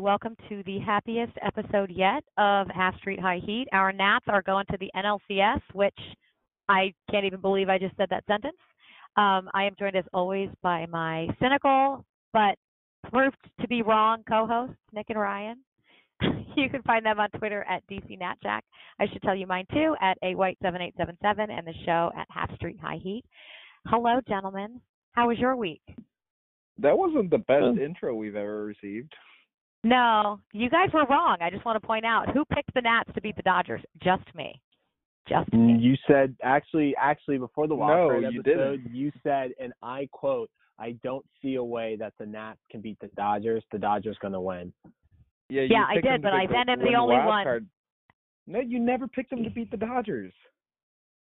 everybody. Welcome to the happiest episode yet of Half Street High Heat. Our Nats are going to the NLCS, which I can't even believe I just said that sentence. Um, I am joined as always by my cynical but proved to be wrong co-hosts, Nick and Ryan. you can find them on Twitter at DCNatJack. I should tell you mine too at AWhite7877 and the show at Half Street High Heat. Hello, gentlemen. How was your week? That wasn't the best intro we've ever received. No, you guys were wrong. I just want to point out who picked the Nats to beat the Dodgers? Just me. Just me. Mm, you said actually, actually before the No, wild card you episode, didn't. you said, and I quote, "I don't see a way that the Nats can beat the Dodgers. The Dodgers going to win." Yeah, you Yeah, I did, but I go- then am the only one. Card. No, you never picked them to beat the Dodgers.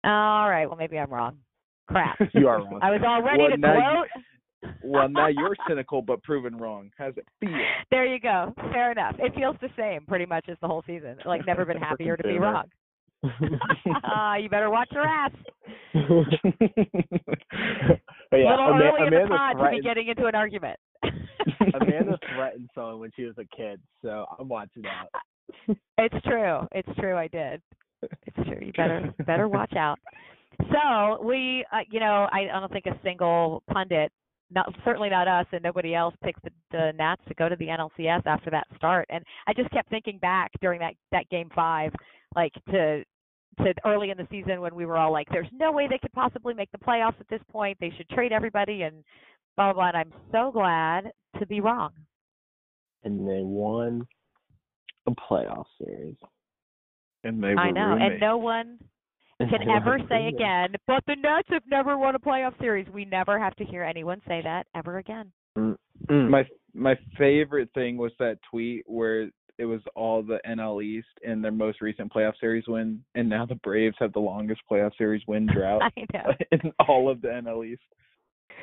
All right. Well, maybe I'm wrong. Crap. You are wrong. I was all ready Well, to now you- gloat. Well, now you're cynical but proven wrong. How's it feel? There you go. Fair enough. It feels the same pretty much as the whole season. Like never been happier to be wrong. Uh, you better watch your ass. but yeah, little Ama- early in the Amanda pod to be getting into an argument. Amanda threatened someone when she was a kid, so I'm watching out. It's true. It's true. I did. It's true. You better better watch out. So we, uh, you know, I, I don't think a single pundit, not certainly not us, and nobody else picked the, the Nats to go to the NLCS after that start. And I just kept thinking back during that that game five, like to to early in the season when we were all like, "There's no way they could possibly make the playoffs at this point. They should trade everybody." And blah blah. blah. And I'm so glad to be wrong. And they won a playoff series. and they were I know, and no one And can they ever say again, but the Nats have never won a playoff series. We never have to hear anyone say that ever again. Mm. My my favorite thing was that tweet where it was all the NL East in their most recent playoff series win, and now the Braves have the longest playoff series win drought I know. in all of the NL East.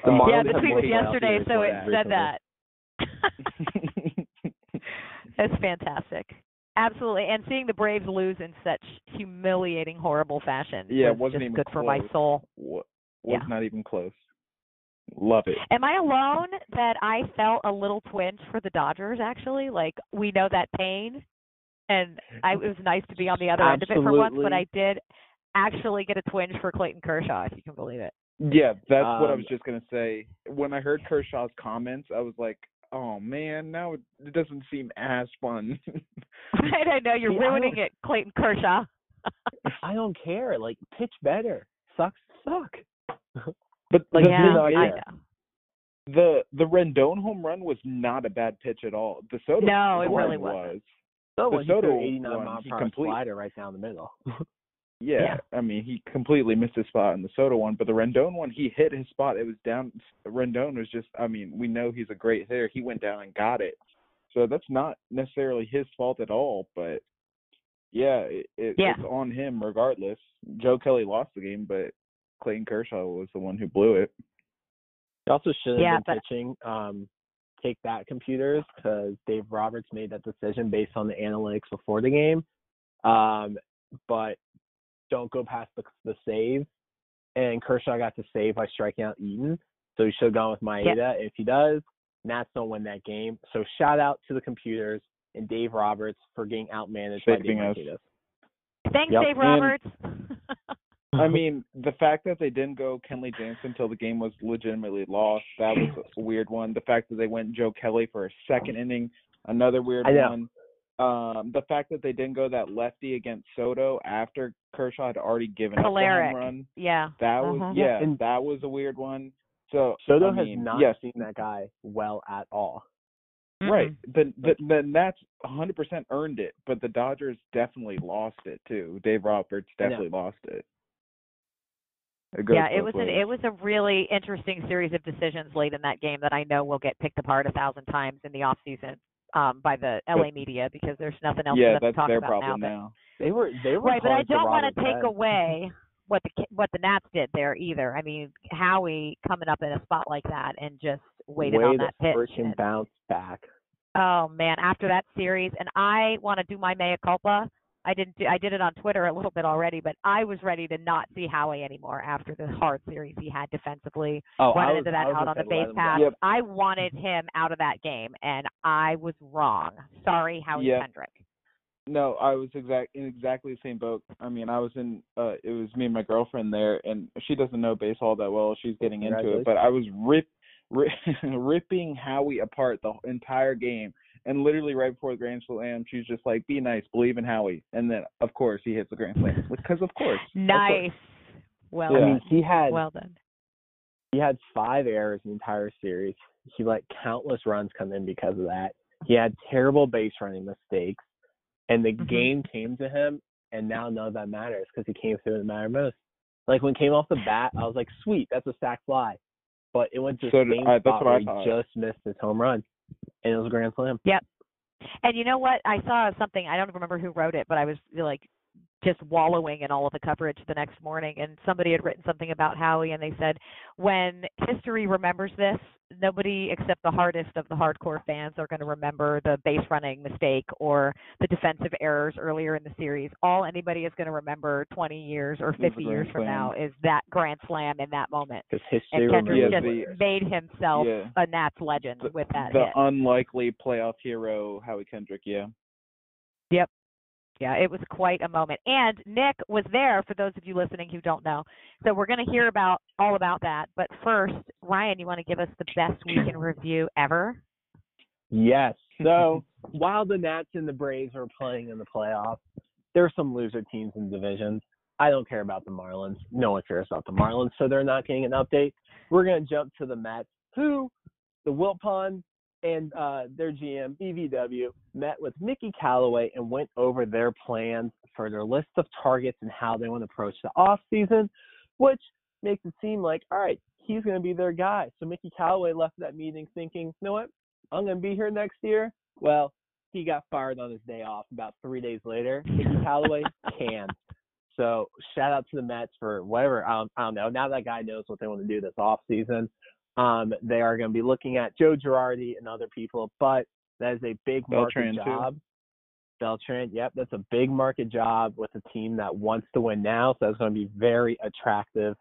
The Um, yeah, the tweet was yesterday, so it said that. That's fantastic. Absolutely, and seeing the Braves lose in such humiliating, horrible fashion Yeah, it was wasn't just even good for my close. soul. Wa- Yeah. was not even close. Love it. Am I alone that I felt a little twinge for the Dodgers? Actually, like we know that pain, and I, it was nice to be on the other end of it for once. But I did actually get a twinge for Clayton Kershaw, if you can believe it. Yeah, that's what I was Um, just gonna say. When I heard Kershaw's comments, I was like, "Oh man, now it, it doesn't seem as fun." Right, I know you're See, ruining it, Clayton Kershaw. I don't care. Like pitch better. Sucks suck. but Like, the yeah, no I know. the the Rendon home run was not a bad pitch at all. The Soto No, it really was. wasn't. So The when he Soto 89 one, mile he per hour complete- slider right down the middle. Yeah, Yeah. I mean he completely missed his spot in the Soto one, but the Rendon one he hit his spot. It was down. Rendon was just. I mean, we know he's a great hitter. He went down and got it. So that's not necessarily his fault at all, but yeah, it, it, Yeah. it's on him regardless. Joe Kelly lost the game, but Clayton Kershaw was the one who blew it. He also should have Yeah, been but- pitching um, take that computers because Dave Roberts made that decision based on the analytics before the game. Um, but don't go past the, the save. And Kershaw got to save by striking out Eaton. So he should have gone with Maeda. If he does, Nats don't win that game. So shout out to the computers and Dave Roberts for getting outmanaged by Saving Dave us. Martinez. Thanks, Yep. Dave And- Roberts. I mean, the fact that they didn't go Kenley Jansen until the game was legitimately lost, that was a weird one. The fact that they went Joe Kelly for a second inning, another weird I know. one. Um, the fact that they didn't go that lefty against Soto after Kershaw had already given up the home run. yeah. That was Mhm. yeah, And- that was a weird one. So Soto I mean, has not yes, seen that guy well at all. right. Mm-mm. The the the Nats 100% earned it, but the Dodgers definitely lost it too. Dave Roberts I know. definitely lost it. It Yeah, it both was an, it was a really interesting series of decisions late in that game that I know will get picked apart a thousand times in the off season um, by the LA media because there's nothing else yeah, for them to talk their about problem now. now. They were they were right, but I don't want to take head. away what the what the Nats did there either. I mean, Howie coming up in a spot like that and just waited Way on that pitch. freaking and- bounce back. Oh man, after that series, and I want to do my mea culpa. I didn't do I did it on Twitter a little bit already, but I was ready to not see Howie anymore after the hard series he had defensively. Oh, I running was, into that I was out on the say base him path. go. Yep. I wanted him out of that game, and I was wrong. Sorry, Howie Yeah. Kendrick. No, I was exact in exactly the same boat. I mean, I was in. uh It was me and my girlfriend there, and she doesn't know baseball that well. She's getting into it, but I was rip, rip ripping Howie apart the entire game. And literally right before the grand slam, she's just like, "Be nice, believe in Howie." And then, of course, he hits the grand slam because, of course, of course. Nice. Well I mean, he had well done. he had five errors in the entire series. He let countless runs come in because of that. He had terrible base running mistakes, and the Mhm. game came to him. And now none of that matters because he came through in the matter most. Like when it came off the bat, I was like, "Sweet, that's a sac fly," but it went to So the did same I- that's spot what I where he just missed his home run, and it was a grand slam. Yep. And you know what? I saw something. I don't remember who wrote it, but I was like just wallowing in all of the coverage the next morning. And somebody had written something about Howie, and they said, when history remembers this, nobody except the hardest of the hardcore fans are going to remember the base running mistake or the defensive errors earlier in the series. All anybody is going to remember 20 years or 50 years from slam. now is that grand slam in that moment. Because history And Kendrick just the- made himself yeah, a Nats legend the, with that the hit. unlikely playoff hero Howie Kendrick. Yeah. Yeah, it was quite a moment. And Nick was there for those of you listening who don't know. So we're going to hear about all about that. But first, Ryan, you want to give us the best week in review ever? Yes. So while the Nats and the Braves are playing in the playoffs, there are some loser teams in divisions. I don't care about the Marlins. No one cares about the Marlins, so they're not getting an update. We're going to jump to the Mets, who the Wilpon and uh, their GM BVW met with Mickey Callaway and went over their plans for their list of targets and how they want to approach the off season, which makes it seem like all right, he's going to be their guy. So Mickey Callaway left that meeting thinking, you know what, I'm going to be here next year. Well, he got fired on his day off about three days later. Mickey Callaway canned. So shout out to the Mets for whatever. I don't, I don't know. Now that guy knows what they want to do this off season. Um, they are going to be looking at Joe Girardi and other people, but that is a big market Beltran, too. job. Beltran, yep, that's a big market job with a team that wants to win now. So that's going to be very attractive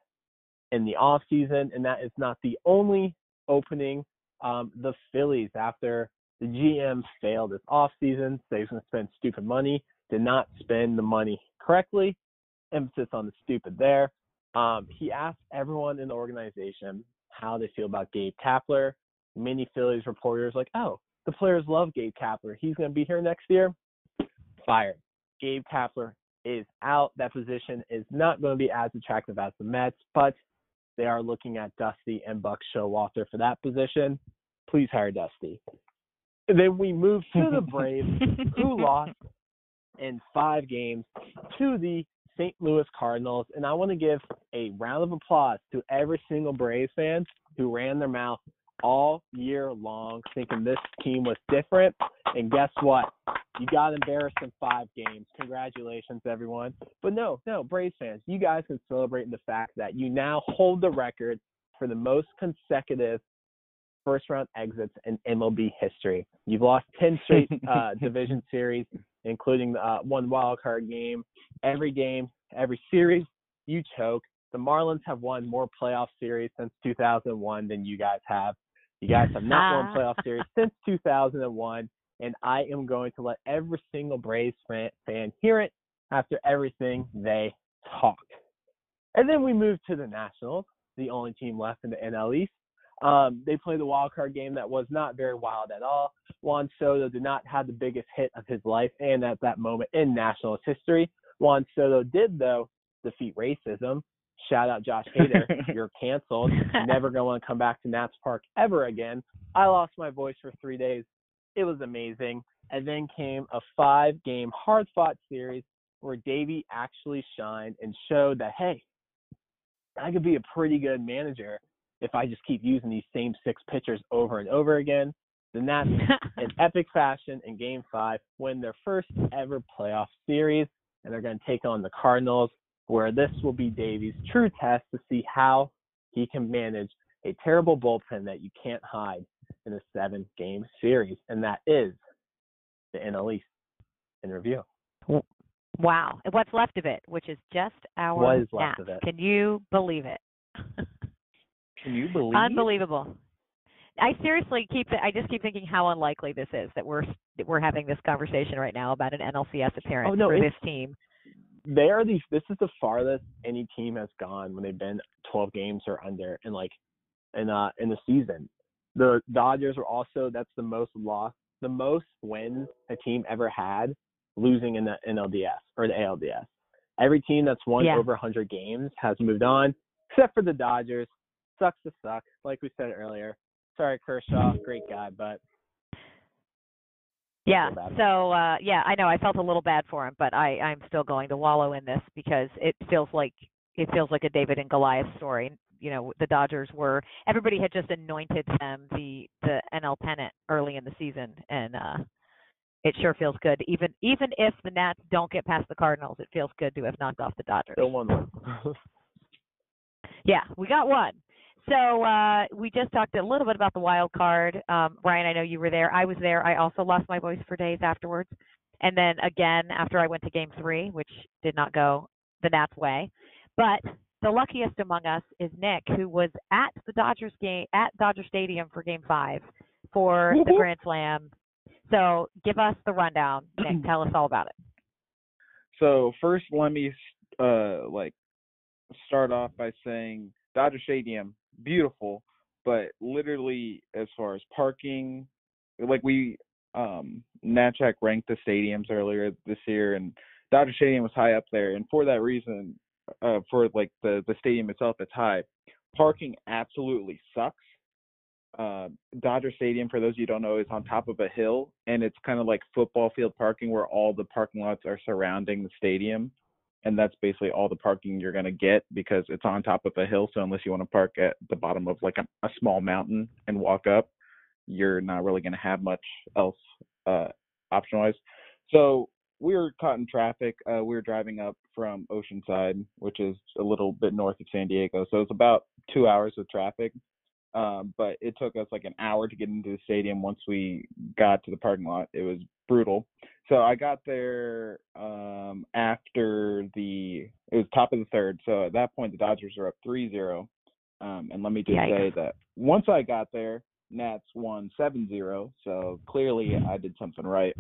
in the off season, and that is not the only opening. Um, the Phillies, after the GM failed this off season, so he's going to spend stupid money, did not spend the money correctly. Emphasis on the stupid there. Um, he asked everyone in the organization how they feel about Gabe Kapler. Many Phillies reporters like, oh, the players love Gabe Kapler. He's going to be here next year. Fired. Gabe Kapler is out. That position is not going to be as attractive as the Mets, but they are looking at Dusty and Buck Showalter for that position. Please hire Dusty. And then we move to the Braves, who lost in five games to the St. Louis Cardinals. And I want to give a round of applause to every single Braves fan who ran their mouth all year long thinking this team was different. And guess what? You got embarrassed in five games. Congratulations, everyone. But no, no, Braves fans, you guys can celebrate in the fact that you now hold the record for the most consecutive first round exits in MLB history. You've lost 10 straight uh, division series, including uh, one wild card game. Every game, every series, you choke. The Marlins have won more playoff series since 2001 than you guys have. You guys have not won playoff series since 2001, and I am going to let every single Braves fan, fan hear it after everything they talk. And then we move to the Nationals, the only team left in the NL East. Um, they played the wild card game that was not very wild at all. Juan Soto did not have the biggest hit of his life, and at that moment in Nationals history, Juan Soto did though defeat racism. Shout out Josh Hader, you're canceled. Never going to want to come back to Nats Park ever again. I lost my voice for three days. It was amazing. And then came a five-game hard-fought series where Davey actually shined and showed that hey, I could be a pretty good manager if I just keep using these same six pitchers over and over again. then Nats, in epic fashion, in Game Five, win their first ever playoff series, and they're going to take on the Cardinals, where this will be Davey's true test to see how he can manage a terrible bullpen that you can't hide in a seven-game series, and that is the NL East in review. Wow. What's left of it, which is just our What is left of it? Can you believe it? Can you believe? Unbelievable. I seriously keep I just keep thinking how unlikely this is that we're that we're having this conversation right now about an NLCS appearance Oh, no, for this team. They are the. This is the farthest any team has gone when they've been 12 games or under in like in uh in the season. The Dodgers were also that's the most loss, the most wins a team ever had losing in the NLDS or the ALDS. Every team that's won Yeah. over 100 games has moved on, except for the Dodgers. Sucks to suck, like we said earlier. Sorry, Kershaw, great guy, but Yeah. So uh yeah, I know I felt a little bad for him, but I I'm still going to wallow in this because it feels like it feels like a David and Goliath story. You know, the Dodgers were everybody had just anointed them the the NL pennant early in the season and uh it sure feels good. Even even if the Nats don't get past the Cardinals, it feels good to have knocked off the Dodgers. still one. Yeah, we got one. So uh, we just talked a little bit about the wild card. Um, Ryan, I know you were there. I was there. I also lost my voice for days afterwards, and then again after I went to Game Three, which did not go the Nats' way. But the luckiest among us is Nick, who was at the Dodgers game at Dodger Stadium for Game Five for the Grand Slam. So give us the rundown, Nick. Tell us all about it. So first, let me uh like start off by saying Dodger Stadium, beautiful, but literally as far as parking, like we um ranked the stadiums earlier this year, and Dodger Stadium was high up there, and for that reason, uh for like the the stadium itself, it's high. Parking absolutely sucks. Uh, Dodger Stadium, for those of you who don't know, is on top of a hill, and it's kind of like football field parking where all the parking lots are surrounding the stadium, and that's basically all the parking you're gonna get because it's on top of a hill. So unless you want to park at the bottom of like a, a small mountain and walk up, you're not really gonna have much else uh, option wise. So we were caught in traffic. Uh, we were driving up from Oceanside, which is a little bit north of San Diego. So it's about two hours of traffic. Um, but it took us like an hour to get into the stadium once we got to the parking lot. It was brutal. So I got there um, after the it was top of the third. So at that point the Dodgers are up 3-0. Um, and let me just Yikes. say that once I got there, Nats won 7-0. So clearly I did something right.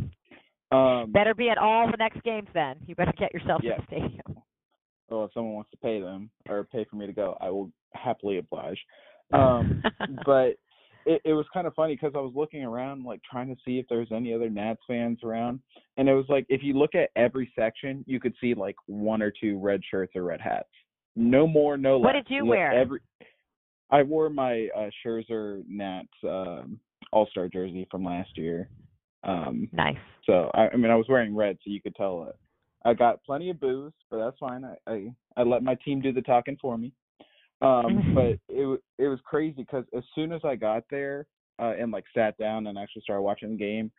Um, Better be at all the next games then. You better get yourself Yeah. to the stadium. well, if someone wants to pay them or pay for me to go, I will happily oblige. Um, but it, it was kind of funny because I was looking around, like trying to see if there's any other Nats fans around, and it was like if you look at every section, you could see like one or two red shirts or red hats. No more, no less. What did you wear? Every I wore my uh, Scherzer Nats um, All Star jersey from last year. Um, nice. so I, I mean, I was wearing red, so you could tell it. I got plenty of booze, but that's fine. I I, I let my team do the talking for me. Um, but it it was crazy because as soon as I got there uh, and like sat down and actually started watching the game,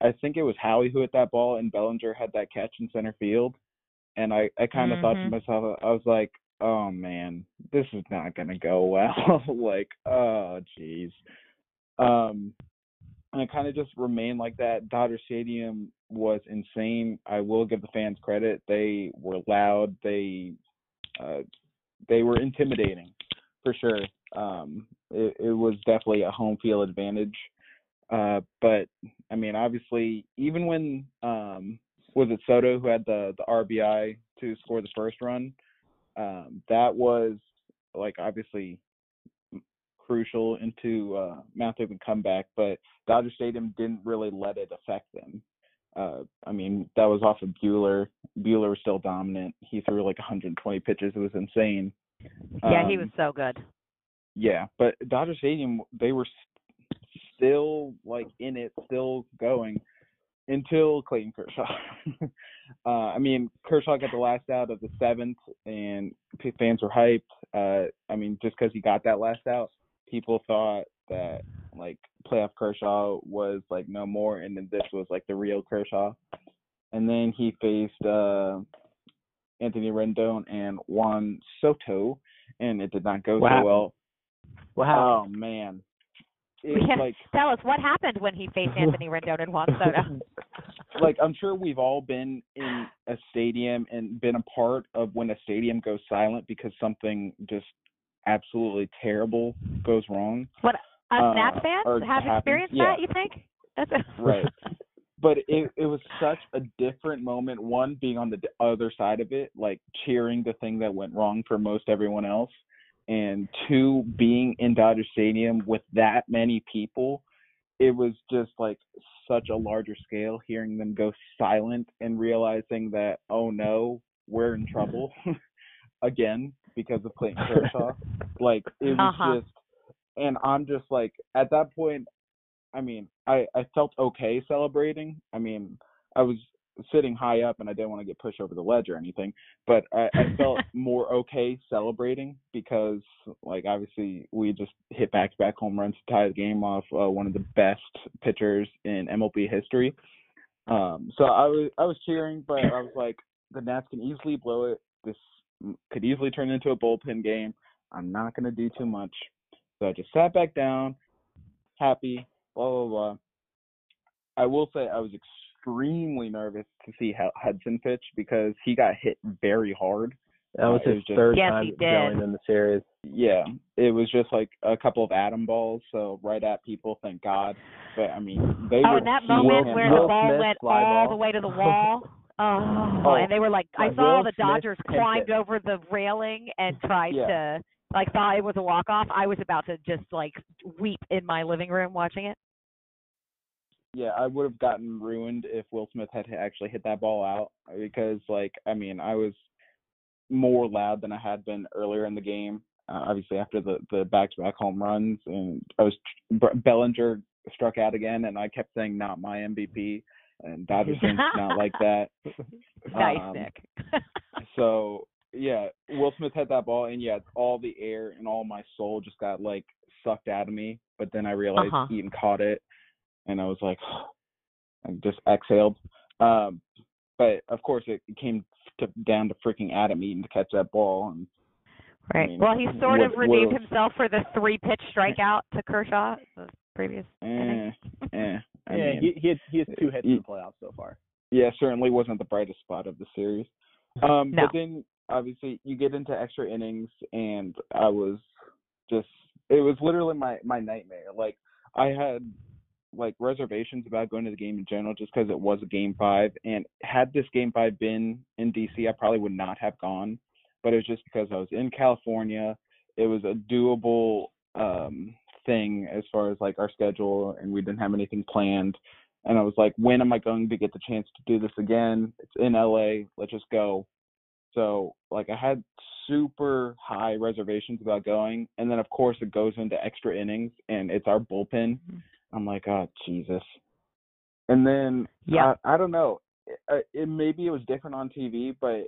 I think it was Howie who hit that ball and Bellinger had that catch in center field, and I I kind of thought to Mhm. myself, I was like, oh man, this is not gonna go well. like, oh jeez. Um, and it kind of just remained like that. Dodger Stadium was insane. I will give the fans credit; they were loud. They uh, they were intimidating for sure. Um, it, it was definitely a home field advantage. Uh, but I mean, obviously, even when um, was it Soto who had the the RBI to score the first run, um, that was like obviously crucial into uh, Mount Open comeback. But Dodger Stadium didn't really let it affect them. Uh, I mean, that was off of Buehler. Buehler was still dominant. He threw like 120 pitches. It was insane. Yeah, he Um, was so good. yeah, but Dodger Stadium, they were s- still like in it, still going until Clayton Kershaw. uh, I mean, Kershaw got the last out of the seventh, and p- fans were hyped. Uh, I mean, just because he got that last out, people thought that like playoff Kershaw was like no more, and then this was like the real Kershaw. And then he faced uh, Anthony Rendon and Juan Soto, and it did not go What so well. Wow. Oh man. it Yeah. like Tell us what happened when he faced Anthony Rendon and Juan Soto. like I'm sure we've all been in a stadium and been a part of when a stadium goes silent because something just absolutely terrible goes wrong. What us Uh, Nats fans have happens, experienced yeah. that? You think? That's a, Right. But it it was such a different moment. One being on the other side of it, like cheering the thing that went wrong for most everyone else, and two being in Dodger Stadium with that many people. It was just like such a larger scale. Hearing them go silent and realizing that oh no, we're in trouble again because of Clayton Kershaw. like it was Uh-huh. just, and I'm just like at that point. I mean, I I felt okay celebrating. I mean, I was sitting high up and I didn't want to get pushed over the ledge or anything, but I, I felt more okay celebrating because, like, obviously we just hit back-to-back home runs to tie the game off uh, one of the best pitchers in MLB history. Um, so I was I was cheering, but I was like, the Nats can easily blow it. This could easily turn into a bullpen game. I'm not gonna do too much, so I just sat back down, happy, blah blah blah. I will say I was extremely nervous to see how Hudson pitch because he got hit very hard. That was Uh, his was just- third Yes, time he going in the series. Yeah, it was just like a couple of atom balls, so right at people, thank God. But I mean, they oh, were in that moment him where up. the ball Smith went all ball. the way to the wall. Oh, Oh, and they were like, I saw Will the Smith Dodgers picked climbed it. over the railing and tried Yeah. to, like, thought it was a walk off. I was about to just like weep in my living room watching it. yeah, I would have gotten ruined if Will Smith had actually hit that ball out because, like, I mean, I was more loud than I had been earlier in the game. Uh, obviously, after the the back-to-back home runs, and I was Bellinger struck out again, and I kept saying not my MVP, and Dodgers fans not like that. Nice, Um, Nick. So yeah, Will Smith had that ball, and yeah, all the air and all my soul just got like sucked out of me. But then I realized Uh-huh. Eaton caught it, and I was like, I just exhaled. Um, but of course, it came to, down to freaking Adam Eaton to catch that ball, and right. mean, well, he sort what- of redeemed what- himself for the three pitch strikeout to Kershaw the previous eh, inning. eh. I yeah, mean, he he, had, he has two hits he- in the playoffs so far. yeah, certainly wasn't the brightest spot of the series. Um, No. But then obviously you get into extra innings, and I was just it was literally my my nightmare. Like I had like reservations about going to the game in general just because it was a game five, and had this game five been in DC, I probably would not have gone. But it was just because I was in California. It was a doable um thing as far as like our schedule, and we didn't have anything planned and I was like, when am I going to get the chance to do this again? It's in LA. Let's just go. So like I had super high reservations about going, and then of course it goes into extra innings, and it's our bullpen. Mhm. I'm like, oh Jesus. And then Yeah. I, I don't know. It, it maybe it was different on TV, but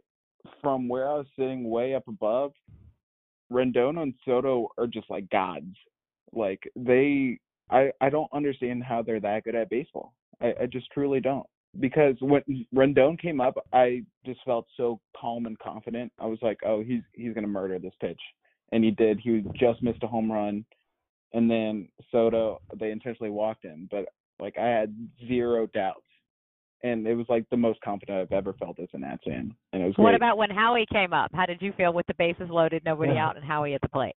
from where I was sitting way up above, Rendon and Soto are just like gods. Like they I I don't understand how they're that good at baseball. I, I just truly don't. Because when Rendon came up, I just felt so calm and confident. I was like, "Oh, he's he's gonna murder this pitch," and he did. He just missed a home run, and then Soto they intentionally walked him, but like I had zero doubts, and it was like the most confident I've ever felt as a Nats fan, and it was What great. about when Howie came up? How did you feel with the bases loaded, nobody out, and Howie at the plate?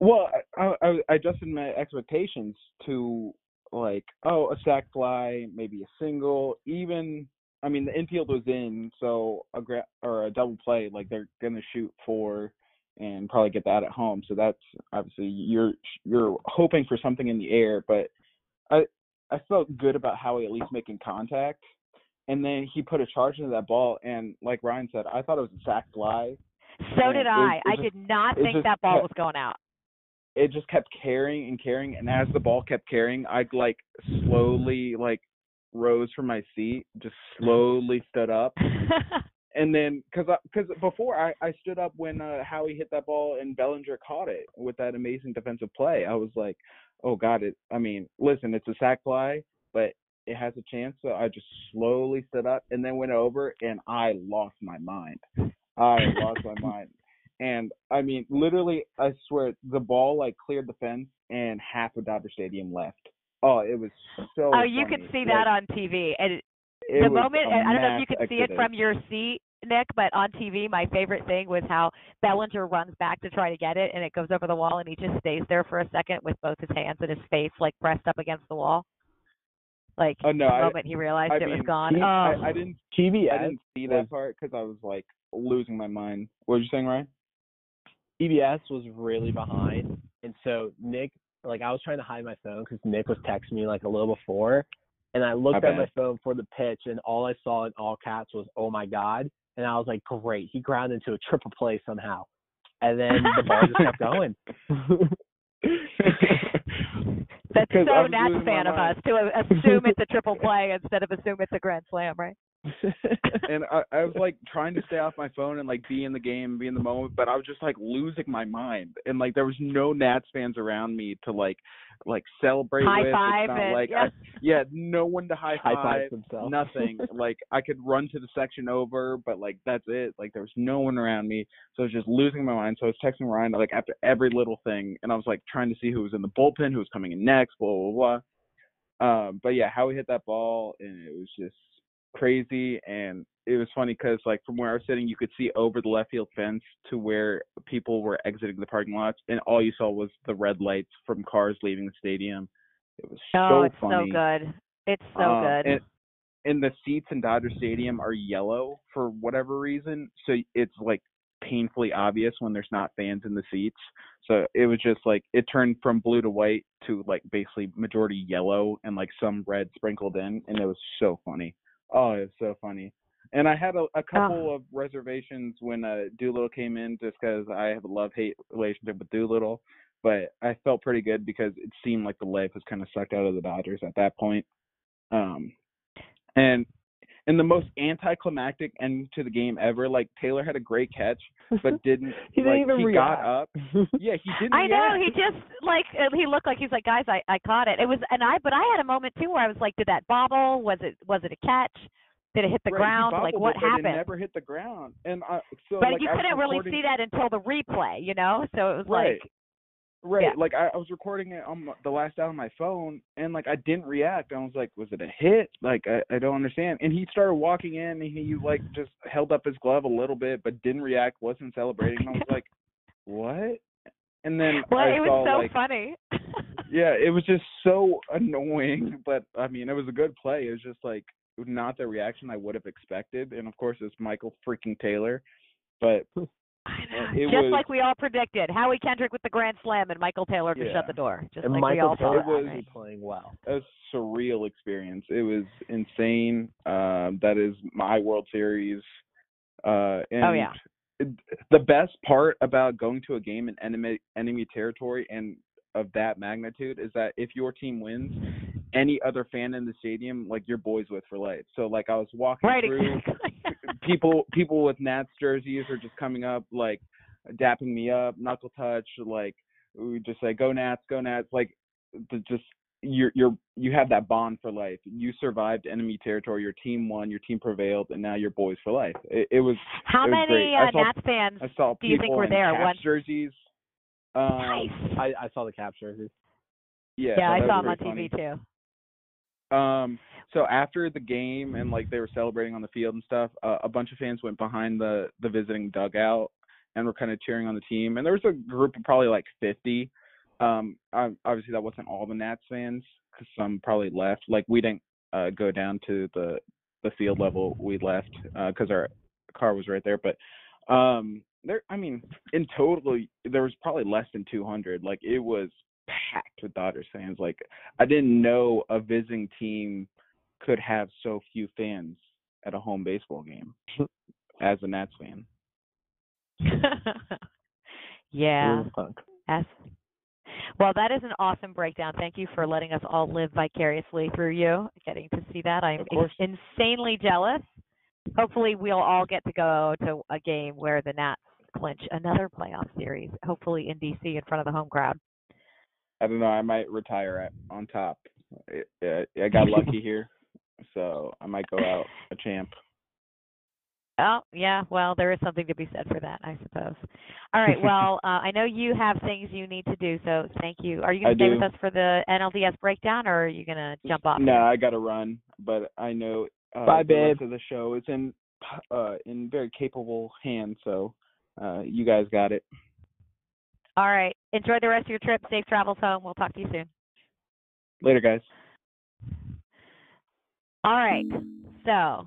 Well, I, I, I adjusted my expectations to like, oh, a sac fly, maybe a single, even. I mean, the infield was in, so a gra- or a double play, like they're gonna shoot for and probably get that at home. So that's obviously you're you're hoping for something in the air, but I I felt good about Howie at least making contact. And then he put a charge into that ball, and like Ryan said, I thought it was a sac fly. So did it- I. it I just- did not think just that ball was going out. It just kept carrying and carrying and as the ball kept carrying i like slowly like rose from my seat just slowly stood up and then because because before I, I stood up when uh, Howie hit that ball and Bellinger caught it with that amazing defensive play. I was like, oh god, it. I mean, listen, it's a sac fly, but it has a chance. So I just slowly stood up and then went over and I lost my mind. I lost my mind. And I mean, literally, I swear, the ball like cleared the fence, and half of Dodger Stadium left. Oh, it was so. oh, you could funny. see Like, that on TV, and it the moment I don't know if you mass could see it from your seat, Nick, but on TV, my favorite thing was how Bellinger runs back to try to get it, and it goes over the wall, and he just stays there for a second with both his hands and his face like pressed up against the wall. Like Oh, no, the I- moment he realized I it mean, was gone. he- oh, I, I oh. didn't. TV. I didn't see that part because I was like losing my mind. What were you saying, Ryan? TBS was really behind, and so Nick, like I was trying to hide my phone because Nick was texting me like a little before, and I looked My at my phone for the pitch, and all I saw in all caps was "Oh my God," and I was like, "Great, he grounded into a triple play somehow," and then the ball just kept going. That's so I Nats fan of us to assume it's a triple play instead of assume it's a grand slam, right? And I, I was like trying to stay off my phone and like be in the game, be in the moment, but I was just like losing my mind, and like there was no Nats fans around me to like like celebrate High with. five it's not and- like yeah. I, yeah, no one to high High five, five himself. nothing. like I could run to the section over, but like that's it. Like there was no one around me, so I was just losing my mind. So I was texting Ryan like after every little thing, and I was like trying to see who was in the bullpen, who was coming in next, blah blah blah. Um, but yeah, how he hit that ball, and it was just crazy. And it was funny because like from where I was sitting, you could see over the left field fence to where people were exiting the parking lots, and all you saw was the red lights from cars leaving the stadium. It was oh, so it's funny. so good. It's so Um, good. And, and the seats in Dodger Stadium are yellow for whatever reason, so it's like painfully obvious when there's not fans in the seats. So it was just like it turned from blue to white to like basically majority yellow and like some red sprinkled in, and it was so funny. Oh, it was so funny. And I had a, a couple of reservations when uh, Doolittle came in, just because I have a love hate relationship with Doolittle. But I felt pretty good because it seemed like the life was kind of sucked out of the Dodgers at that point. Um, and in the most anticlimactic end to the game ever, like Taylor had a great catch, but didn't He didn't like even he react. got up. Yeah, he didn't. I know react. he just like uh, he looked like he's like guys I I caught it. It was and I but I had a moment too where I was like did that bobble was it was it a catch? Did it hit the Right, he ground? Like what it, but happened? It never hit the ground, and I, so but like, you I couldn't really see that until the replay, you know? So it was Right. like Right, Yeah. like I, I was recording it on my, the last out on my phone, and like I didn't react. I was like, "Was it a hit?" Like I, I don't understand. And he started walking in, and he like just held up his glove a little bit, but didn't react, wasn't celebrating. And I was like, "What?" And then well, I it was saw so like, funny. yeah, it was just so annoying. But I mean, it was a good play. It was just like not the reaction I would have expected. And of course, it's Michael freaking Taylor. But I know. it Just was- like we all predicted. Howie Kendrick with the grand slam and Michael Taylor to Yeah. shut the door. Just and like we Michael all thought. Taylor was right? playing well. a surreal experience. It was insane. Um, that is my World Series. Uh, and Oh, yeah. it- the best part about going to a game in enemy enemy territory and of that magnitude is that if your team wins, any other fan in the stadium, like you're boys with for life. So like I was walking Right, through, exactly. people people with Nats jerseys are just coming up like dapping me up, knuckle touch, like we just say go Nats, go Nats, like the, just you're you're you have that bond for life. You survived enemy territory, your team won, your team prevailed, and now you're boys for life. It, it was How it was many. Uh, saw- Nats fans I saw do you think were there? Caps One- jerseys. Um, nice. I, I saw the cap jerseys. Yeah, yeah, so I saw them on very TV too. Um, so after the game and like they were celebrating on the field and stuff, uh, a bunch of fans went behind the the visiting dugout and were kind of cheering on the team. And there was a group of probably like 50. Um, ob- obviously that wasn't all the Nats fans because some probably left. Like we didn't uh, go down to the the field level. We left because our car was right there. But um, there, I mean, in total there was probably less than 200. Like it was packed with Dodgers fans. Like I didn't know a visiting team could have so few fans at a home baseball game as a Nats fan. yeah. It was fun. Yes. Well, that is an awesome breakdown. Thank you for letting us all live vicariously through you, getting to see that. I'm insanely jealous. Hopefully, we'll all get to go to a game where the Nats clinch another playoff series, hopefully in DC in front of the home crowd. I don't know. I might retire at, on top. I, I got lucky here, so I might go out a champ. Oh, yeah. Well, there is something to be said for that, I suppose. All right. Well, uh, I know you have things you need to do, so thank you. Are you going to stay do. with us for the NLDS breakdown, or are you going to jump off? No, I got to run, but I know uh, Bye, the rest of the show is in uh, in very capable hands. So uh, you guys got it. All right. Enjoy the rest of your trip. Safe travels home. We'll talk to you soon. Later, guys. All right. So,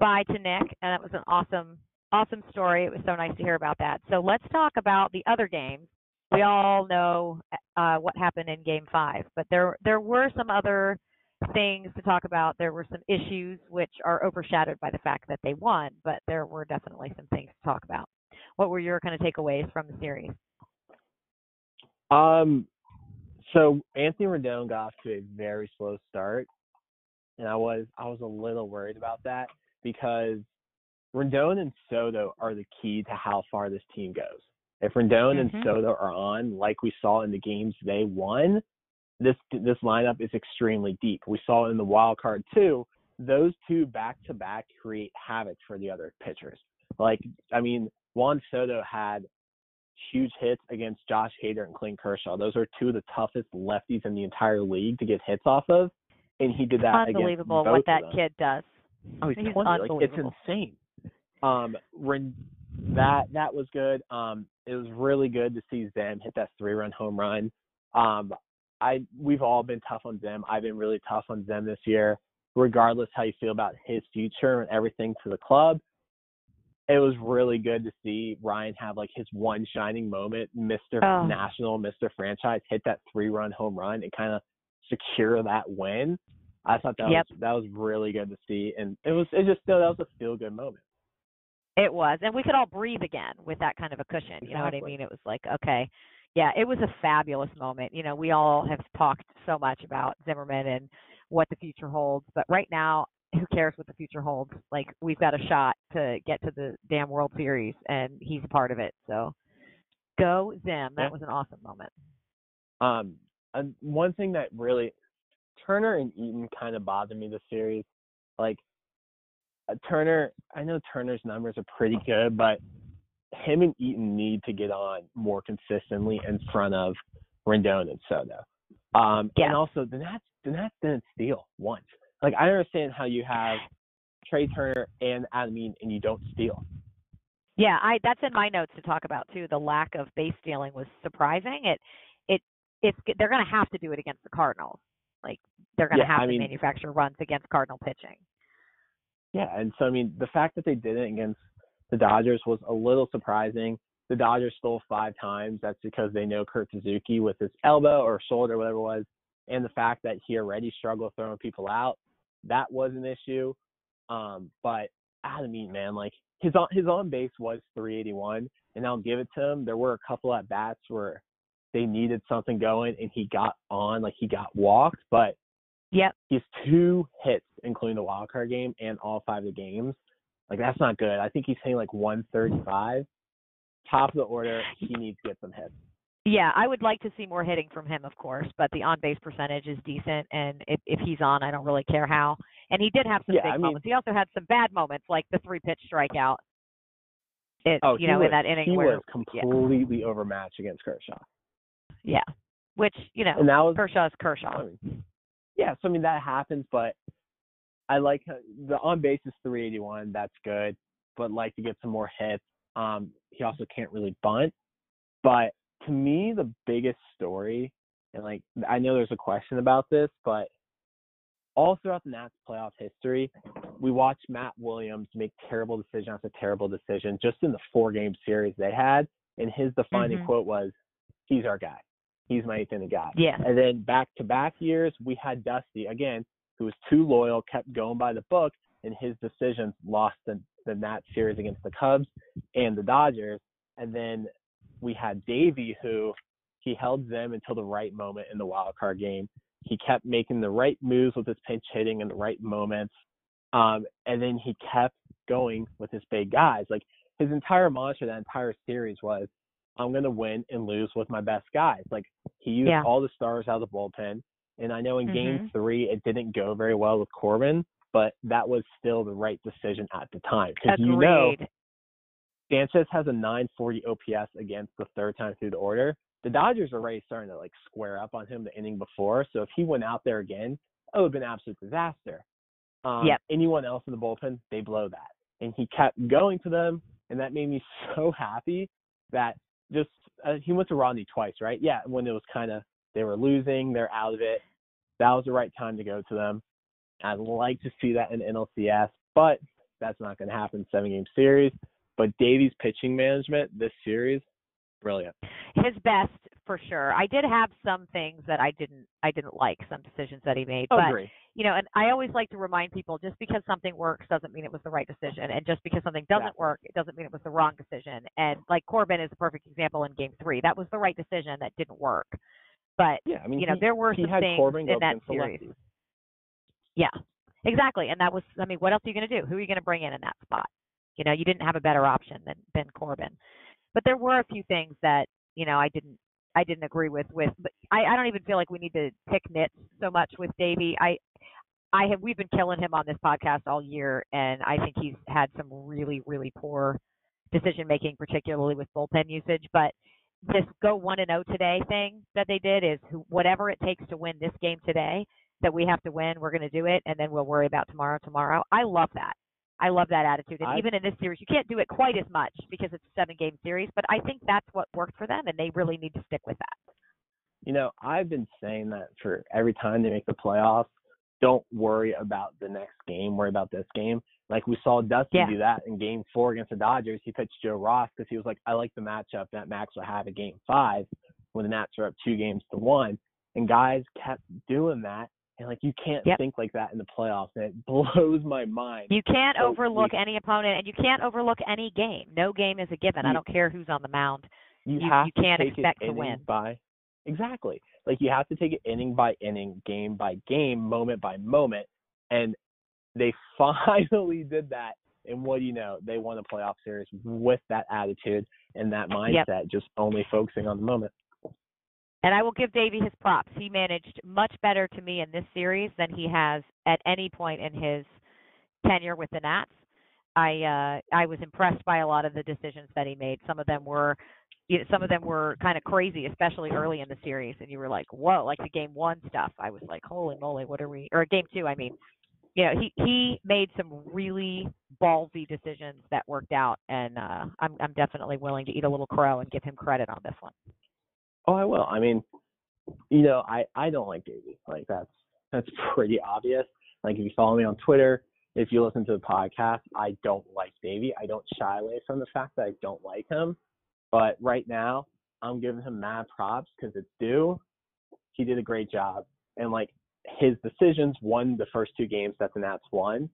bye to Nick, and that was an awesome, awesome story. It was so nice to hear about that. So let's talk about the other games. We all know uh, what happened in Game Five, but there there were some other things to talk about. There were some issues which are overshadowed by the fact that they won, but there were definitely some things to talk about. What were your kind of takeaways from the series? Um, so Anthony Rendon got off to a very slow start, and I was I was a little worried about that because Rendon and Soto are the key to how far this team goes. If Rendon Mhm. and Soto are on, like we saw in the games they won, this this lineup is extremely deep. We saw in the wild card too. Those two back to back create havoc for the other pitchers. Like I mean, Juan Soto had huge hits against Josh Hader and Clint Kershaw. Those are two of the toughest lefties in the entire league to get hits off of, and he did that Unbelievable against what both that of them. kid does. Oh, he's, He's 20. Like, it's insane. Um, Ren- that that was good. Um, it was really good to see Zim hit that three-run home run. Um, I we've all been tough on Zim. I've been really tough on Zim this year, regardless how you feel about his future and everything to the club. It was really good to see Ryan have like his one shining moment, Mr. Oh. National, Mr. Franchise, hit that three-run home run and kind of secure that win. I thought that Yep. was that was really good to see, and it was it just still that was a feel good moment. It was, and we could all breathe again with that kind of a cushion. You know what I mean? It was like, okay, yeah, it was a fabulous moment. You know, we all have talked so much about Zimmerman and what the future holds, but right now, who cares what the future holds? Like, we've got a shot to get to the damn World Series, and he's a part of it. So, go Zim! That Yeah. was an awesome moment. Um, and one thing that really Turner and Eaton kind of bothered me this series. Like uh, Turner, I know Turner's numbers are pretty good, but him and Eaton need to get on more consistently in front of Rendon and Soto. Um, Yeah. and also the Nats, the Nats didn't steal once. Like I understand how you have Trea Turner and Adam Eaton and you don't steal. Yeah, I that's in my notes to talk about too. The lack of base stealing was surprising. It it it's they're going to have to do it against the Cardinals. Like they're going to Yeah, have I to mean- manufacture runs against Cardinal pitching. Yeah, and so I mean, the fact that they did it against the Dodgers was a little surprising. The Dodgers stole five times. That's because they know Kurt Suzuki with his elbow or shoulder, whatever it was, and the fact that he already struggled throwing people out. That was an issue. Um, but Adam Eaton, man, like his on his on base was 381, and I'll give it to him. There were a couple at bats where they needed something going, and he got on, like he got walked, but Yep. he has two hits, including the wild card game and all five of the games. Like that's not good. I think he's hitting like 135. Top of the order, he needs to get some hits. Yeah, I would like to see more hitting from him, of course, but the on base percentage is decent, and if if he's on, I don't really care how. And he did have some Yeah, big I mean- moments. He also had some bad moments, like the three pitch strikeout. It, Oh, you know, was, in that inning he where, was completely overmatched against Kershaw, yeah, which you know, and that was Kershaw's Kershaw. I mean, yeah. So I mean that happens, but I like the on base is 381. That's good, but like to get some more hits. Um, he also can't really bunt. But to me, the biggest story, and like I know there's a question about this, but all throughout the Nats playoff history, we watched Matt Williams make terrible decision after terrible decision just in the four game series they had. And his defining Mhm. quote was, He's our guy. He's my eighth inning guy. Yeah. And then back to back years, we had Dusty again, who was too loyal, kept going by the book, and his decisions lost the the Nats series against the Cubs and the Dodgers. And then we had Davey, who he held them until the right moment in the wild card game. He kept making the right moves with his pinch hitting in the right moments. Um, and then he kept going with his big guys. Like his entire mantra that entire series was, I'm gonna win and lose with my best guys. Like he used Yeah. all the stars out of the bullpen. And I know in game Mhm. three it didn't go very well with Corbin, but that was still the right decision at the time because you know. Sanchez has a 940 OPS against the third time through the order. The Dodgers are already starting to like square up on him the inning before. So if he went out there again, it would have been an absolute disaster. Um, Yep. Anyone else in the bullpen, they blow that. And he kept going to them, and that made me so happy that just uh, he went to Rodney twice, right? Yeah, when it was kind of they were losing, they're out of it. That was the right time to go to them. I'd like to see that in NLCS, but that's not going to happen. Seven game series. But Davies' pitching management this series, brilliant. his best for sure. I did have some things that I didn't I didn't like some decisions that he made, oh, but Agree. you know, and I always like to remind people just because something works doesn't mean it was the right decision, and just because something doesn't Exactly. work, it doesn't mean it was the wrong decision. And like Corbin is a perfect example in Game Three. That was the right decision that didn't work, but Yeah, I mean, you know, he, there were some things Corbin in that series. Yeah, exactly. And that was, I mean, what else are you going to do? Who are you going to bring in in that spot? You know, you didn't have a better option than than Corbin. But there were a few things that you know I didn't I didn't agree with. With but I I don't even feel like we need to pick nits so much with Davey. I I have we've been killing him on this podcast all year, and I think he's had some really really poor decision making, particularly with bullpen usage. But this go one and zero today thing that they did is whatever it takes to win this game today that we have to win, we're going to do it, and then we'll worry about tomorrow tomorrow. I love that. I love that attitude. And I- even in this series, you can't do it quite as much because it's a seven game series, but I think that's what worked for them, and they really need to stick with that. You know, I've been saying that for every time they make the playoffs. Don't worry about the next game. Worry about this game. Like we saw Dusty Yeah. do that in Game Four against the Dodgers. He pitched Joe Ross because he was like, "I like the matchup that Max will have in Game Five when the Nats are up two games to one." And guys kept doing that, and like you can't Yep. think like that in the playoffs, and it blows my mind. You can't So overlook we- any opponent, and you can't overlook any game. No game is a given. I don't care who's on the mound. you, you- have you to can't take expect it to win. by exactly like you have to take it inning by inning game by game moment by moment and they finally did that and what do you know they won a playoff series with that attitude and that mindset just only focusing on the moment And I will give Davey his props. He managed much better to me in this series than he has at any point in his tenure with the Nats. I uh I was impressed by a lot of the decisions that he made. Some of them were you know, some of them were kind of crazy, especially early in the series, and you were like, "Whoa!" Like the game one stuff. I was like, "Holy moly, what are we?" Or game two, I mean. You know, he he made some really ballsy decisions that worked out, and uh, I'm I'm definitely willing to eat a little crow and give him credit on this one. Oh i will. I mean you know i i don't like davey like that's that's pretty obvious. Like if you follow me on twitter if you listen to the podcast i don't like davey. I don't shy away from the fact that i don't like him. But right now i'm giving him mad props because it's due. He did a great job. And like his decisions won the first two games that the nats won.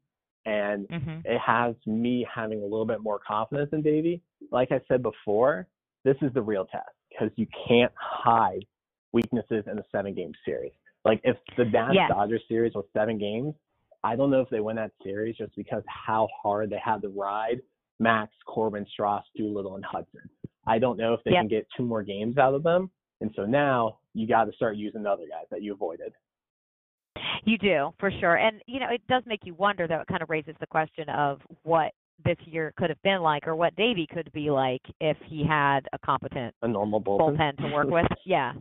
And Mm-hmm. it has me having a little bit more confidence in Davey. Like I said before, this is the real test because you can't hide weaknesses in a seven game series. Like if the Nats Yes. Dodgers series was seven games, I don't know if they win that series just because how hard they had to ride Max, Corbin, Stras, Doolittle, and Hudson. I don't know if they Yep. can get two more games out of them. And so now you got to start using the other guys that you avoided. You do, for sure. And, you know, it does make you wonder, though, it kind of raises the question of what this year could have been like or what Davey could be like if he had a competent A normal bullpen. bullpen to work with. Yeah.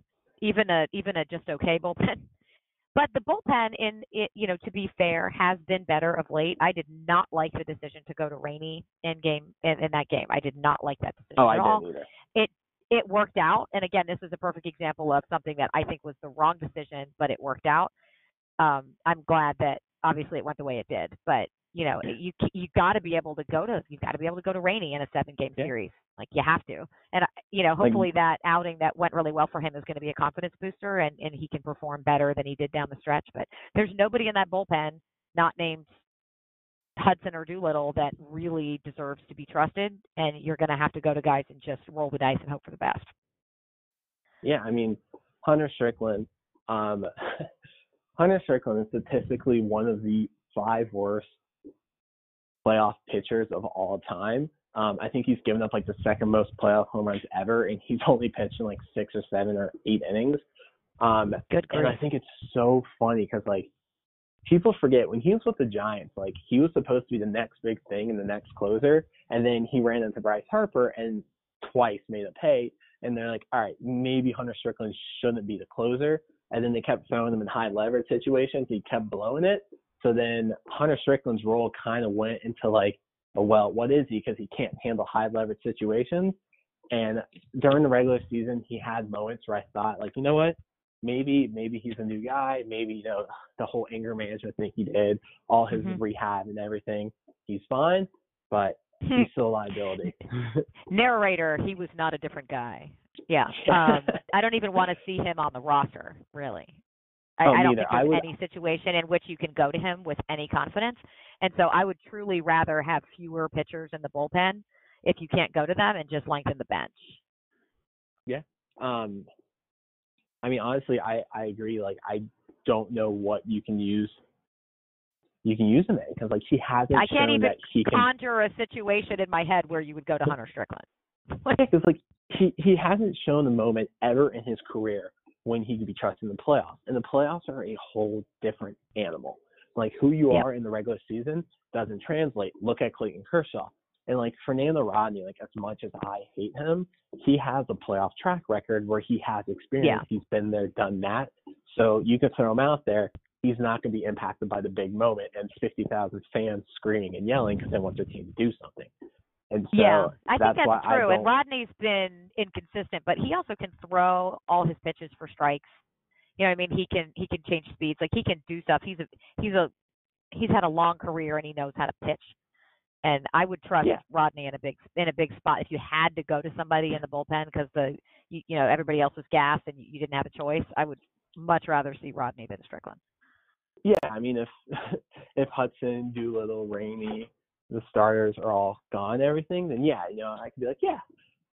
Even a even a just okay bullpen. But the bullpen in it, you know, to be fair, has been better of late. I did not like the decision to go to Rainey in game in, in that game. I did not like that decision oh, at I all. didn't either. it worked out. And again, this is a perfect example of something that I think was the wrong decision, but it worked out. Um, I'm glad that obviously it went the way it did. But you know, you c- you got to be able to go to you got to be able to go to Rainey in a seven game Yeah. series. Like you have to. And you know, hopefully that outing that went really well for him is going to be a confidence booster, and and he can perform better than he did down the stretch. But there's nobody in that bullpen not named Hudson or Doolittle that really deserves to be trusted, and you're going to have to go to guys and just roll the dice and hope for the best. Yeah, I mean, Hunter Strickland, um, Hunter Strickland is statistically one of the five worst playoff pitchers of all time. Um, I think he's given up like the second most playoff home runs ever, and he's only pitched in like six or seven or eight innings. Um, Good and I think it's so funny because like people forget when he was with the Giants, like he was supposed to be the next big thing and the next closer, and then he ran into Bryce Harper and twice made a pay, and they're like, all right, maybe Hunter Strickland shouldn't be the closer, and then they kept throwing him in high leverage situations, he kept blowing it, so then Hunter Strickland's role kind of went into like, well, what is he? Because he can't handle high leverage situations. And during the regular season, he had moments where I thought, like, you know what? Maybe, maybe he's a new guy. Maybe, you know, the whole anger management thing he did, all his Mhm. rehab and everything, he's fine, but he's still a liability. Narrator, he was not a different guy. Yeah. Um, I don't even want to see him on the roster, really. I, Oh, I don't neither. think I there's would- any situation in which you can go to him with any confidence. And so I would truly rather have fewer pitchers in the bullpen if you can't go to them and just lengthen the bench. Yeah. Um I mean honestly I I agree like I don't know what you can use you can use him in because like he hasn't I can't even he can conjure a situation in my head where you would go to Hunter Strickland. because like he he hasn't shown a moment ever in his career when he could be trusted in the playoffs and the playoffs are a whole different animal. Like who you are in the regular season doesn't translate. Look at Clayton Kershaw. And like Fernando Rodney like as much as I hate him he has a playoff track record where he has experience. He's been there done that. So you can throw him out there. He's not going to be impacted by the big moment and 50,000 fans screaming and yelling because they want their team to do something and so yeah, I think that's that's why I true. And Rodney's been inconsistent, but he also can throw all his pitches for strikes. You know, what I mean, he can he can change speeds. Like he can do stuff. He's a he's a he's had a long career and he knows how to pitch. And I would trust Yeah. Rodney in a big in a big spot if you had to go to somebody in the bullpen because the you, you know everybody else was gassed and you, you didn't have a choice. I would much rather see Rodney than Strickland. Yeah, I mean, if if Hudson, Doolittle, Rainey, the starters are all gone, and everything, then yeah, you know, I could be like, yeah,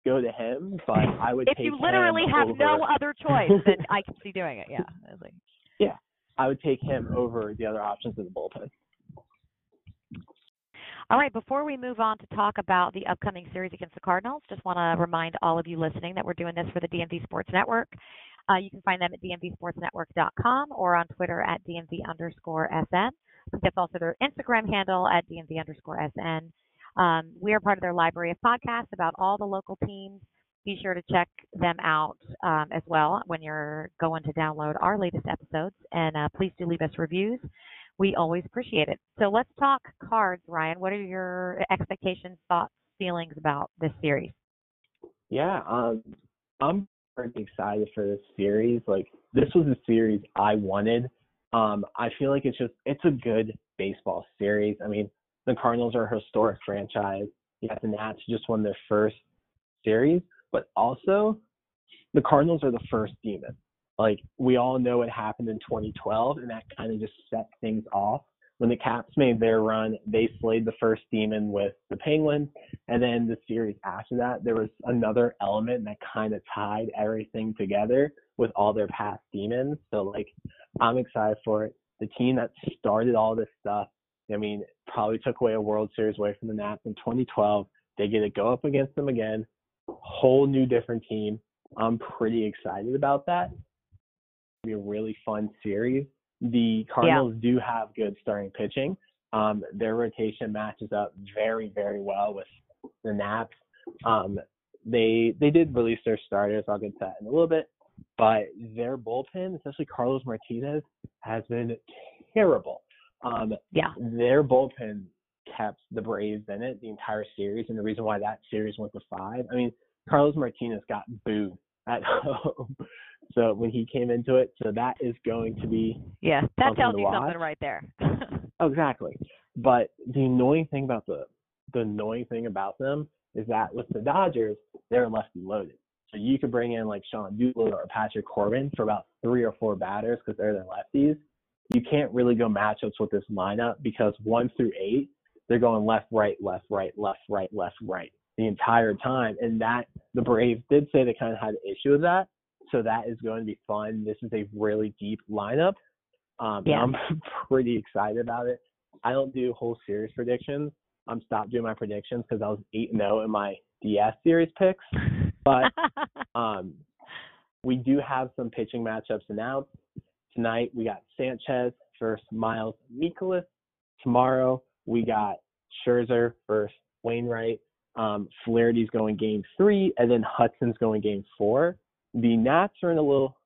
go to him. But I would If you literally have over, no other choice, then I can see doing it. Yeah. I like, I would take him over the other options in the bullpen. All right, before we move on to talk about the upcoming series against the Cardinals, just want to remind all of you listening that we're doing this for the DMV Sports Network. Uh, you can find them at dmvsportsnetwork.com or on Twitter at dmv underscore sn. That's also their Instagram handle at dmv underscore sn. Um, we are part of their library of podcasts about all the local teams. Be sure to check them out um, as well when you're going to download our latest episodes. And uh, please do leave us reviews we always appreciate it. So let's talk cards, Ryan. What are your expectations, thoughts, feelings about this series? Yeah, um, I'm pretty excited for this series. Like, this was a series I wanted. Um, I feel like it's just it's a good baseball series. I mean, the Cardinals are a historic franchise. Have the Nats just won their first series, but also the Cardinals are the first demon. Like we all know what happened in 2012, and that kind of just set things off. When the Caps made their run, they slayed the first demon with the Penguins, and then the series after that, there was another element that kind of tied everything together with all their past demons. So like, I'm excited for it. The team that started all this stuff, I mean, probably took away a World Series away from the Nats in 2012. They get to go up against them again, whole new different team. I'm pretty excited about that. It'll be a really fun series. The Cardinals do have good starting pitching. Um, their rotation matches up very, very well with the Nats. Um, they they did release their starters. I'll get to that in a little bit, but their bullpen, especially Carlos Martinez, has been terrible. Um, Yeah. their bullpen kept the Braves in it the entire series, and the reason why that series went to five. I mean, Carlos Martinez got booed at home, so when he came into it, so that is going to be Yeah, that tells you something right there. Oh, exactly. But the annoying thing about the the annoying thing about them is that with the Dodgers, they're lefty loaded. So you could bring in like Sean Doolittle or Patrick Corbin for about three or four batters because they're their lefties. You can't really go matchups with this lineup because one through eight, they're going left, right, left, right, left, right, left, right the entire time. And that the Braves did say they kind of had an issue with that. So that is going to be fun. This is a really deep lineup. Um, Yeah. I'm pretty excited about it. I don't do whole series predictions. I'm stopped doing my predictions because I was eight and zero in my DS series picks. But um, we do have some pitching matchups announced tonight. We got Sanchez versus Miles Mikolas. Tomorrow we got Scherzer versus Wainwright. Um, Flaherty's going game three, and then Hudson's going game four. The Nats are in a little.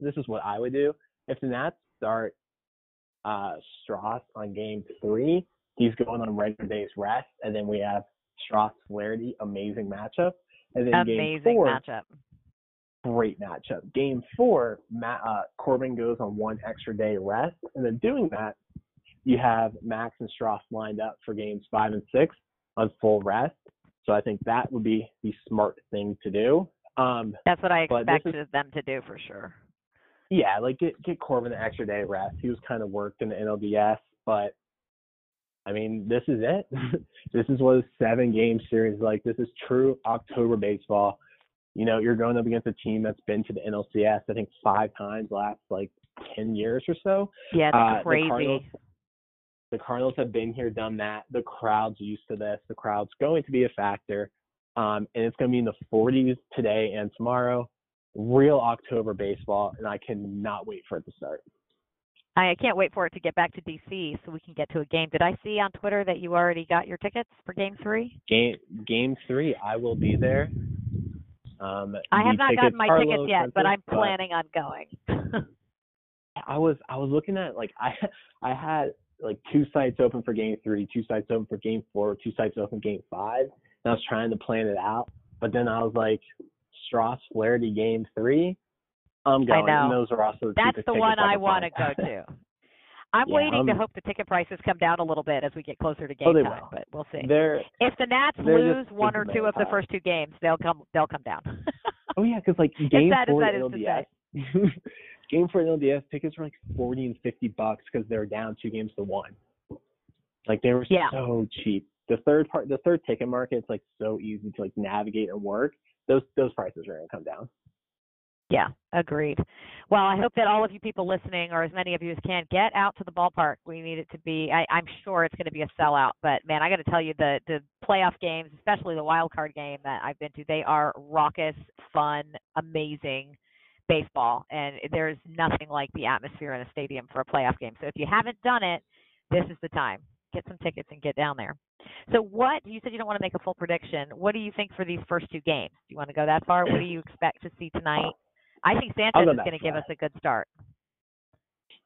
This is what I would do if the Nats start uh, Stras on game three. He's going on regular days rest, and then we have Stras Flaherty, amazing matchup. And then Amazing game four, matchup. great matchup. Game four, Matt, uh, Corbin goes on one extra day rest, and then doing that, you have Max and Stras lined up for games five and six on full rest. So I think that would be the smart thing to do. Um, That's what I this is- expected them to do for sure. yeah, like get get Corbin an extra day rest. He was kind of worked in the NLDS, but I mean, this is it. this is what a seven game series is like. This is true October baseball. You know, you're going up against a team that's been to the NLCS, I think five times last like ten years or so. Yeah, Uh, the crazy. Cardinals- The Cardinals have been here, done that. The crowd's used to this. The crowd's going to be a factor. Um, and it's going to be in the 40s today and tomorrow. Real October baseball, and I cannot wait for it to start. I can't wait for it to get back to DC so we can get to a game. Did I see on Twitter that you already got your tickets for Game Three? Game Game Three, I will be there. Um, I have not gotten my tickets yet, but I'm planning on going. I was I was looking at like I I had like two sites open for game three, two sites open for game four, two sites open game five, I was trying to plan it out. But then I was like, Stras Flaherty game three, I'm going. I know. And those are also the That's the one I want to go to. I'm Yeah, waiting to I'm- hope the ticket prices come down a little bit as we get closer to oh, game Oh, time, will. but we'll see. They're If the Nats lose one or two of the first two games, they'll come they'll come down. oh yeah, because like game as four that in to. LDS, game four in LDS tickets were like forty and fifty bucks because they were down two games to one. Like they were Yeah. so cheap. The third part, the third ticket market, it's like so easy to like navigate and work. Those those prices are gonna come down. Yeah, agreed. Well, I hope that all of you people listening, or as many of you as can, get out to the ballpark. We need it to be. I, I'm sure it's going to be a sellout, but man, I got to tell you, the the playoff games, especially the wild card game that I've been to, they are raucous, fun, amazing baseball, and there's nothing like the atmosphere in a stadium for a playoff game. So if you haven't done it, this is the time. Get some tickets and get down there. So what you said you don't want to make a full prediction. What do you think for these first two games? Do you want to go that far? What do you expect to see tonight? I think Sanchez go is going to give us a good start.